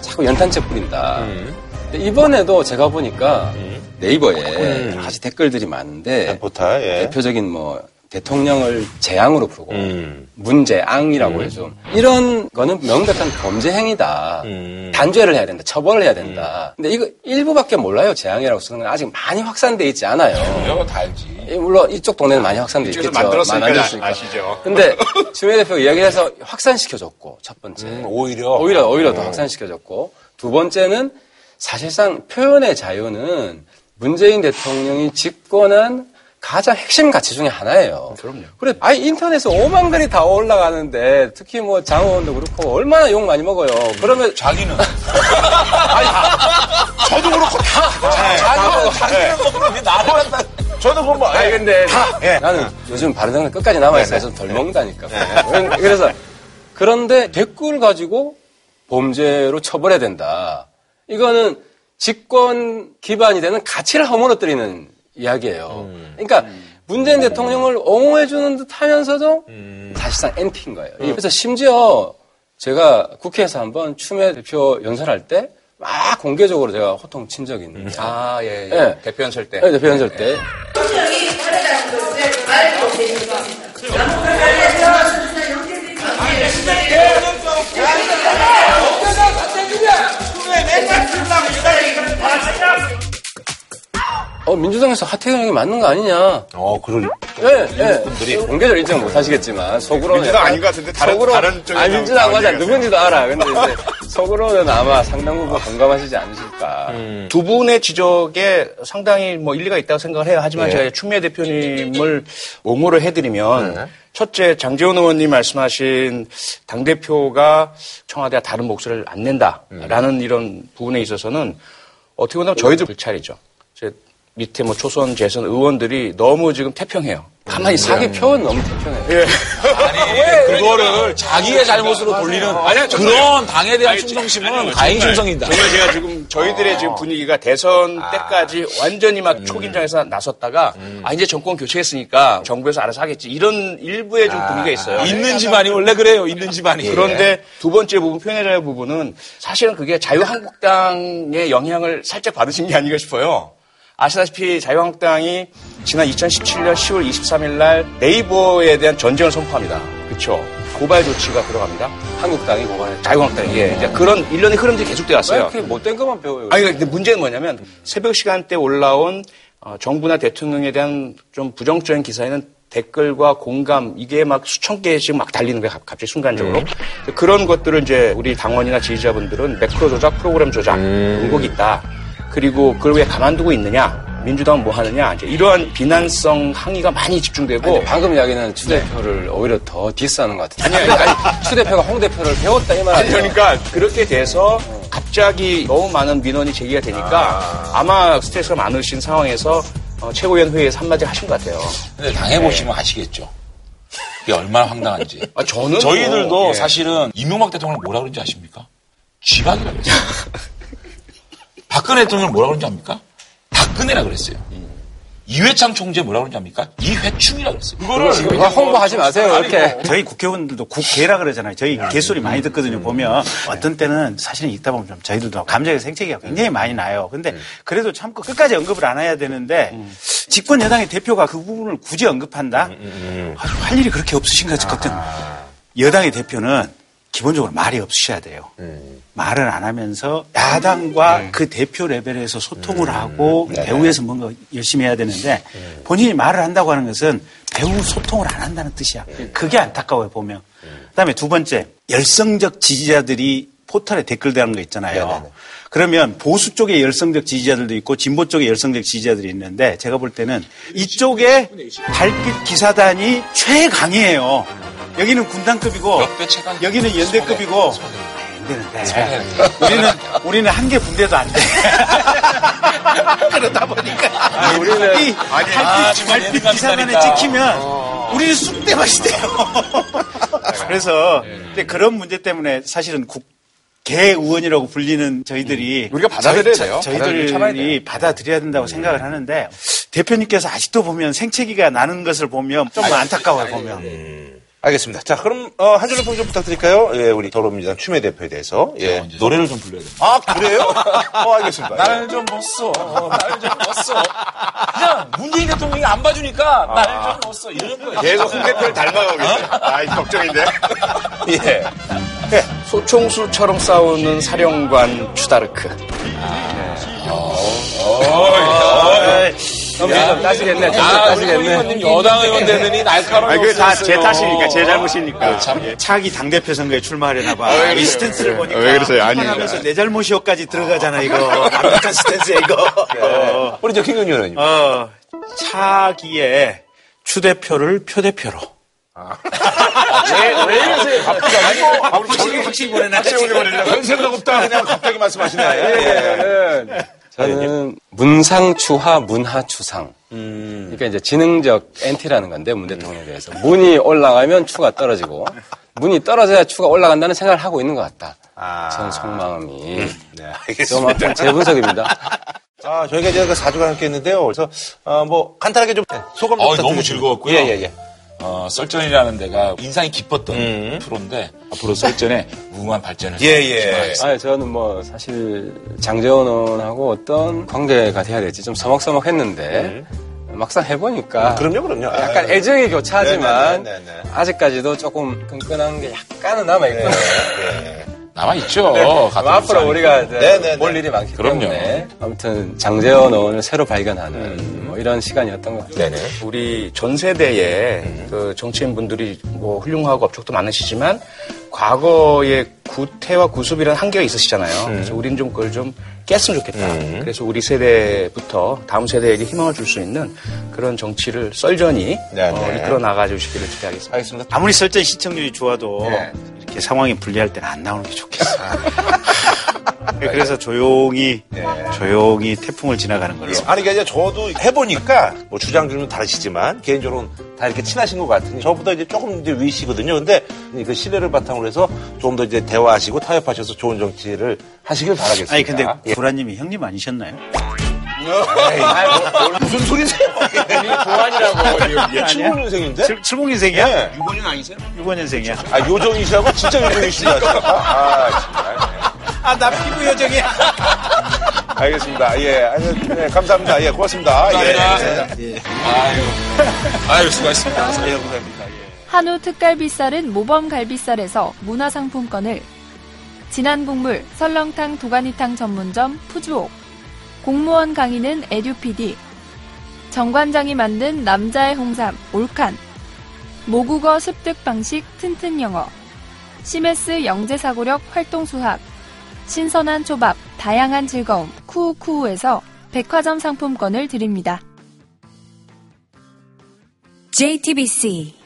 자꾸 연탄재 뿌린다. 음. 이번에도 제가 보니까 네이버에 여러 가지 댓글들이 많은데 포탈, 예. 대표적인 뭐 대통령을 재앙으로 부르고 음. 문재앙이라고 해서 이런 거는 명백한 범죄 행위다. 음. 단죄를 해야 된다. 처벌을 해야 된다. 근데 이거 일부밖에 몰라요. 재앙이라고 쓰는 건 아직 많이 확산돼 있지 않아요. 이거 다 알지. 예, 물론 이쪽 동네는 많이 확산돼 있겠죠. 만들었으니까 만들었으니까. 아 시죠. 근데 [laughs] 추미애 대표가 이야기해서 확산시켜줬고 첫 번째 음, 오히려. 오히려 오히려 더 확산시켜줬고 두 번째는 사실상 표현의 자유는 문재인 대통령이 집권한 가장 핵심 가치 중에 하나예요. 그럼요. 그래, 아니 인터넷에 오만 글이 다 올라가는데 특히 뭐 장호원도 그렇고 얼마나 욕 많이 먹어요. 그러면 자기는. [laughs] 아니, 저도 그렇고 다. 자기는, 자기는 먹고 왜 나를 한다. 저는 그럼 뭐. 아니 근데 예. 나는 요즘 바른정당 끝까지 남아 있어요. 좀덜 먹는다니까. 그래서 그런데 댓글 가지고 범죄로 처벌해야 된다. 이거는 집권 기반이 되는 가치를 허물어뜨리는 이야기예요. 그러니까 문재인 대통령을 옹호해주는 듯 하면서도 사실상 NP인 거예요. 그래서 심지어 제가 국회에서 한번 추미애 대표 연설할 때 막 공개적으로 제가 호통 친 적이 있는데. 아, 예, 예. 네. 대표 연설 때. 네, 대표 연설 때. 어, 민주당에서 하태경 형이 맞는 거 아니냐. 어, 그럴. 예, 예. 분들이 공개적으로 인정 못 하시겠지만, 속으로는. 민주당 약간 아닌 것 같은데 다른- 속으로, 다른 쪽에 아니, 민주당 맞아. 누군지도 알아. 근데 이제 속으로는 아마 상당 부분 공감하시지 않으실까. 두 분의 지적에 상당히 뭐 일리가 있다고 생각을 해요. 하지만 예. 제가 추미애 대표님을 옹호를 해드리면 네. 첫째 장재원 의원님 말씀하신 당 대표가 청와대와 다른 목소리를 안 낸다라는 음. 이런 부분에 있어서는 어떻게 보면 저희들 불찰이죠. 제 밑에 뭐 초선 재선 의원들이 너무 지금 태평해요. 가만히 있어요. 자기 표현 너무 태평해. 아니, [laughs] 그거를 자기의 잘못으로 돌리는 그런 당에 대한 아니, 충성심은 아니, 가인 정말, 충성이다. 정말 제가 지금 저희들의 지금 분위기가 대선 때까지 완전히 막 초긴장에서 나섰다가 아 이제 정권 교체했으니까 정부에서 알아서 하겠지 이런 일부의 좀 분위기가 있어요. 있는 집안이 원래 그래요. 있는 집안이. 그런데 두 번째 부분 표현의 자유 부분은 사실은 그게 자유한국당의 영향을 살짝 받으신 게 아닌가 싶어요. 아시다시피 자유한국당이 지난 2017년 10월 23일 날 네이버에 대한 전쟁을 선포합니다. 그렇죠. 고발 조치가 들어갑니다. 한국당이 고발했죠. 자유한국당이 예. 이제 그런 일련의 흐름들이 계속돼 왜 왔어요. 이렇게 못된 것만 배워요? 아니 근데 문제는 뭐냐면 새벽 시간대 올라온 어, 정부나 대통령에 대한 좀 부정적인 기사에는 댓글과 공감 이게 막 수천 개씩 막 달리는 거예요. 갑- 갑자기 순간적으로 그런 것들을 이제 우리 당원이나 지지자분들은 매크로 조작, 프로그램 조작 의혹이 있다. 그리고 그걸 왜 가만두고 있느냐? 민주당은 뭐 하느냐? 이제 이러한 비난성 항의가 많이 집중되고 아니, 방금 이야기는 추 대표를 오히려 더 디스하는 것 같은데. 아니, 아니, 아니, 추 대표가 홍 대표를 배웠다 이말 아니, 아니에요? 그러니까 그렇게 돼서 갑자기 너무 많은 민원이 제기가 되니까 아. 마 스트레스가 많으신 상황에서 어, 최고위원 회의에서 한마디 하신 것 같아요. 근데 당해보시면 아시겠죠. 그게 얼마나 황당한지. 아, 저는 저희들도 뭐, 예. 사실은 이명박 대통령을 뭐라 그런지 아십니까? 쥐박이라 그랬어요. [laughs] 박근혜 대통령을 뭐라 그런지 압니까? 박근혜라 그랬어요. 이회창 총재 뭐라 그런지 압니까? 이회충이라 그랬어요. 그거를 그거 홍보하지 마세요, 이렇게. 저희 국회의원들도 국회라 그러잖아요. 저희 개소리 많이 듣거든요. 보면 어떤 때는 사실은 있다 보면 좀 저희들도 감정의 생채기가 굉장히 많이 나요. 근데 그래도 참고 끝까지 언급을 안 해야 되는데 집권 여당의 대표가 그 부분을 굳이 언급한다? 아주 할 일이 그렇게 없으신 것 같거든. 여당의 대표는 기본적으로 말이 없으셔야 돼요. 말을 안 하면서 야당과 그 대표 레벨에서 소통을 하고 배후에서 뭔가 열심히 해야 되는데 본인이 말을 한다고 하는 것은 배후 소통을 안 한다는 뜻이야. 그게 안타까워요 보면. 그다음에 두 번째 열성적 지지자들이 포털에 댓글 다는 거 있잖아요. 네네네. 그러면 보수 쪽의 열성적 지지자들도 있고 진보 쪽의 열성적 지지자들이 있는데 제가 볼 때는 이쪽에 달빛 기사단이 최강이에요. 여기는 군단급이고. 여기는 연대급이고 연대는 돼. 우리는 우리는 한개 분대도 안 돼. [laughs] 그러다 보니까 우리는 이 달빛, 아, 지금 달빛 연대감이 기사단에 있다니까. 찍히면 우리는 쑥대밭이 돼요. [laughs] 그래서 근데 그런 문제 때문에 사실은 국 개의원이라고 불리는 저희들이 우리가 받아들여야 저희- 돼요. 저- 받아들여. 저희들이 받아들여야 된다고 생각을 하는데 대표님께서 아직도 보면 생채기가 나는 것을 보면 좀 안타까워요 보면. 알겠습니다. 자, 그럼 어, 한 줄로 평좀 부탁드릴까요? 예, 우리 더불어민주당 추미애 대표에 대해서. 예. 노래를 좀 불러야 돼. 아, 그래요? 어, 알겠습니다. 예. [laughs] 나를 좀 벗어. 나를 좀 벗어. 그냥 문재인 대통령이 안 봐주니까 나를 좀 벗어. 이런 거예요. 계속 홍 대표를 닮아가고 계세요. 아, 이 걱정인데. [laughs] 예. 소총수처럼 싸우는 사령관 추다르크. 좀 따지겠네. 좀 아, 우리 따지겠네. 의원님 여당 의원 되더니 날카로운 아니, 그게 다 제. 탓이니까, 제 잘못이니까. 참. 예, 차기 당대표 선거에 출마하려나 봐. 왜이 스탠스를 보니까. 왜 그러세요? 아닙니다. 하면서 내 잘못이요까지 들어가잖아, 이거. 완벽한 스탠스야, 이거. 어, 우리 저 김근희 의원님. 어, 차기에 추 대표를 표 대표로. [laughs] 왜 이러세요? 갑자기? 아, 우리 확실히, 확실히 보내놨지. 별 생각 없다. 그냥 갑자기 말씀하시네. 예. 저는 문상추하 문하추상. 그러니까 이제 지능적 엔티라는 건데 문 대통령에 대해서 문이 올라가면 추가 떨어지고 문이 떨어져야 추가 올라간다는 생각을 하고 있는 것 같다. 아. 전 속마음이 네, 좀 알겠습니다. 제 분석입니다. [laughs] 아, 저희가 이제 그 4주간 함께 했는데요. 그래서, 어, 뭐, 간단하게 좀 소감 어, 부탁드리겠습니다. 너무 즐거웠고요. 예, 예, 예. 어, 썰전이라는 데가 인상이 깊었던 음. 프로인데 앞으로 썰전에 무궁한 발전을 예, 예. 아, 저는 뭐 사실 장재원 의원하고 어떤 관계가 돼야 될지 좀 서먹서먹했는데 막상 해보니까 그럼요, 그럼요. 약간 아유. 애정이 교차하지만 네, 네, 네, 네. 아직까지도 조금 끈끈한 게 약간은 남아 있거든요. 남아 있죠. 네. 같은 앞으로. 우리가 네, 네, 네. 볼 일이 많기 그럼요. 때문에 아무튼 장재원 의원을 새로 발견하는 뭐 이런 시간이었던 것 같아요. 네네. 우리 전 세대에 그 정치인 분들이 뭐 훌륭하고 업적도 많으시지만 과거의 구태와 구습이라는 한계가 있으시잖아요. 그래서 우리는 좀 그걸 좀 깼으면 좋겠다. 그래서 우리 세대부터 다음 세대에게 희망을 줄 수 있는 그런 정치를 썰전이 네, 어, 네. 이끌어 나가주시기를 기대하겠습니다. 알겠습니다. 아무리 설전 시청률이 좋아도 네. 이렇게 상황이 불리할 때는 안 나오는 게 좋겠어. [laughs] [laughs] 그래서 조용히 조용히 태풍을 지나가는 걸로. 아니, 그게 아니라 저도 해보니까, 뭐 주장들은 다르시지만, 개인적으로는 다 이렇게 친하신 것 같으니, 저보다 이제 조금 이제 위시거든요. 근데 그 신뢰를 바탕으로 해서 좀 더 이제 대화하시고 타협하셔서 좋은 정치를 하시길 바라겠습니다. 아니 근데 예. 구라님이 형님 아니셨나요? 무슨 소리세요? 보안이라고. 예, 75년생인데? 70년생이야? 네. 6원이 아니세요? 6년생이야. 아, 요정이 씨하고 진짜 요정이 씨가. 아, 정말. 아 나 피부 요정이야. [laughs] 알겠습니다. 예, 아유, 네, 감사합니다. 예, 고맙습니다. 감사합니다. 예. 아유, 아유, 수고하셨습니다. 예, 감사합니다. 예. 한우 특갈비살은 모범갈비살에서 문화상품권을 진한 국물 설렁탕 도가니탕 전문점 푸주옥 공무원 강의는 에듀피디 정관장이 만든 남자의 홍삼 올칸 모국어 습득 방식 튼튼 영어 시메스 영재사고력 활동수학 신선한 초밥 다양한 즐거움 쿠우쿠우에서 백화점 상품권을 드립니다. JTBC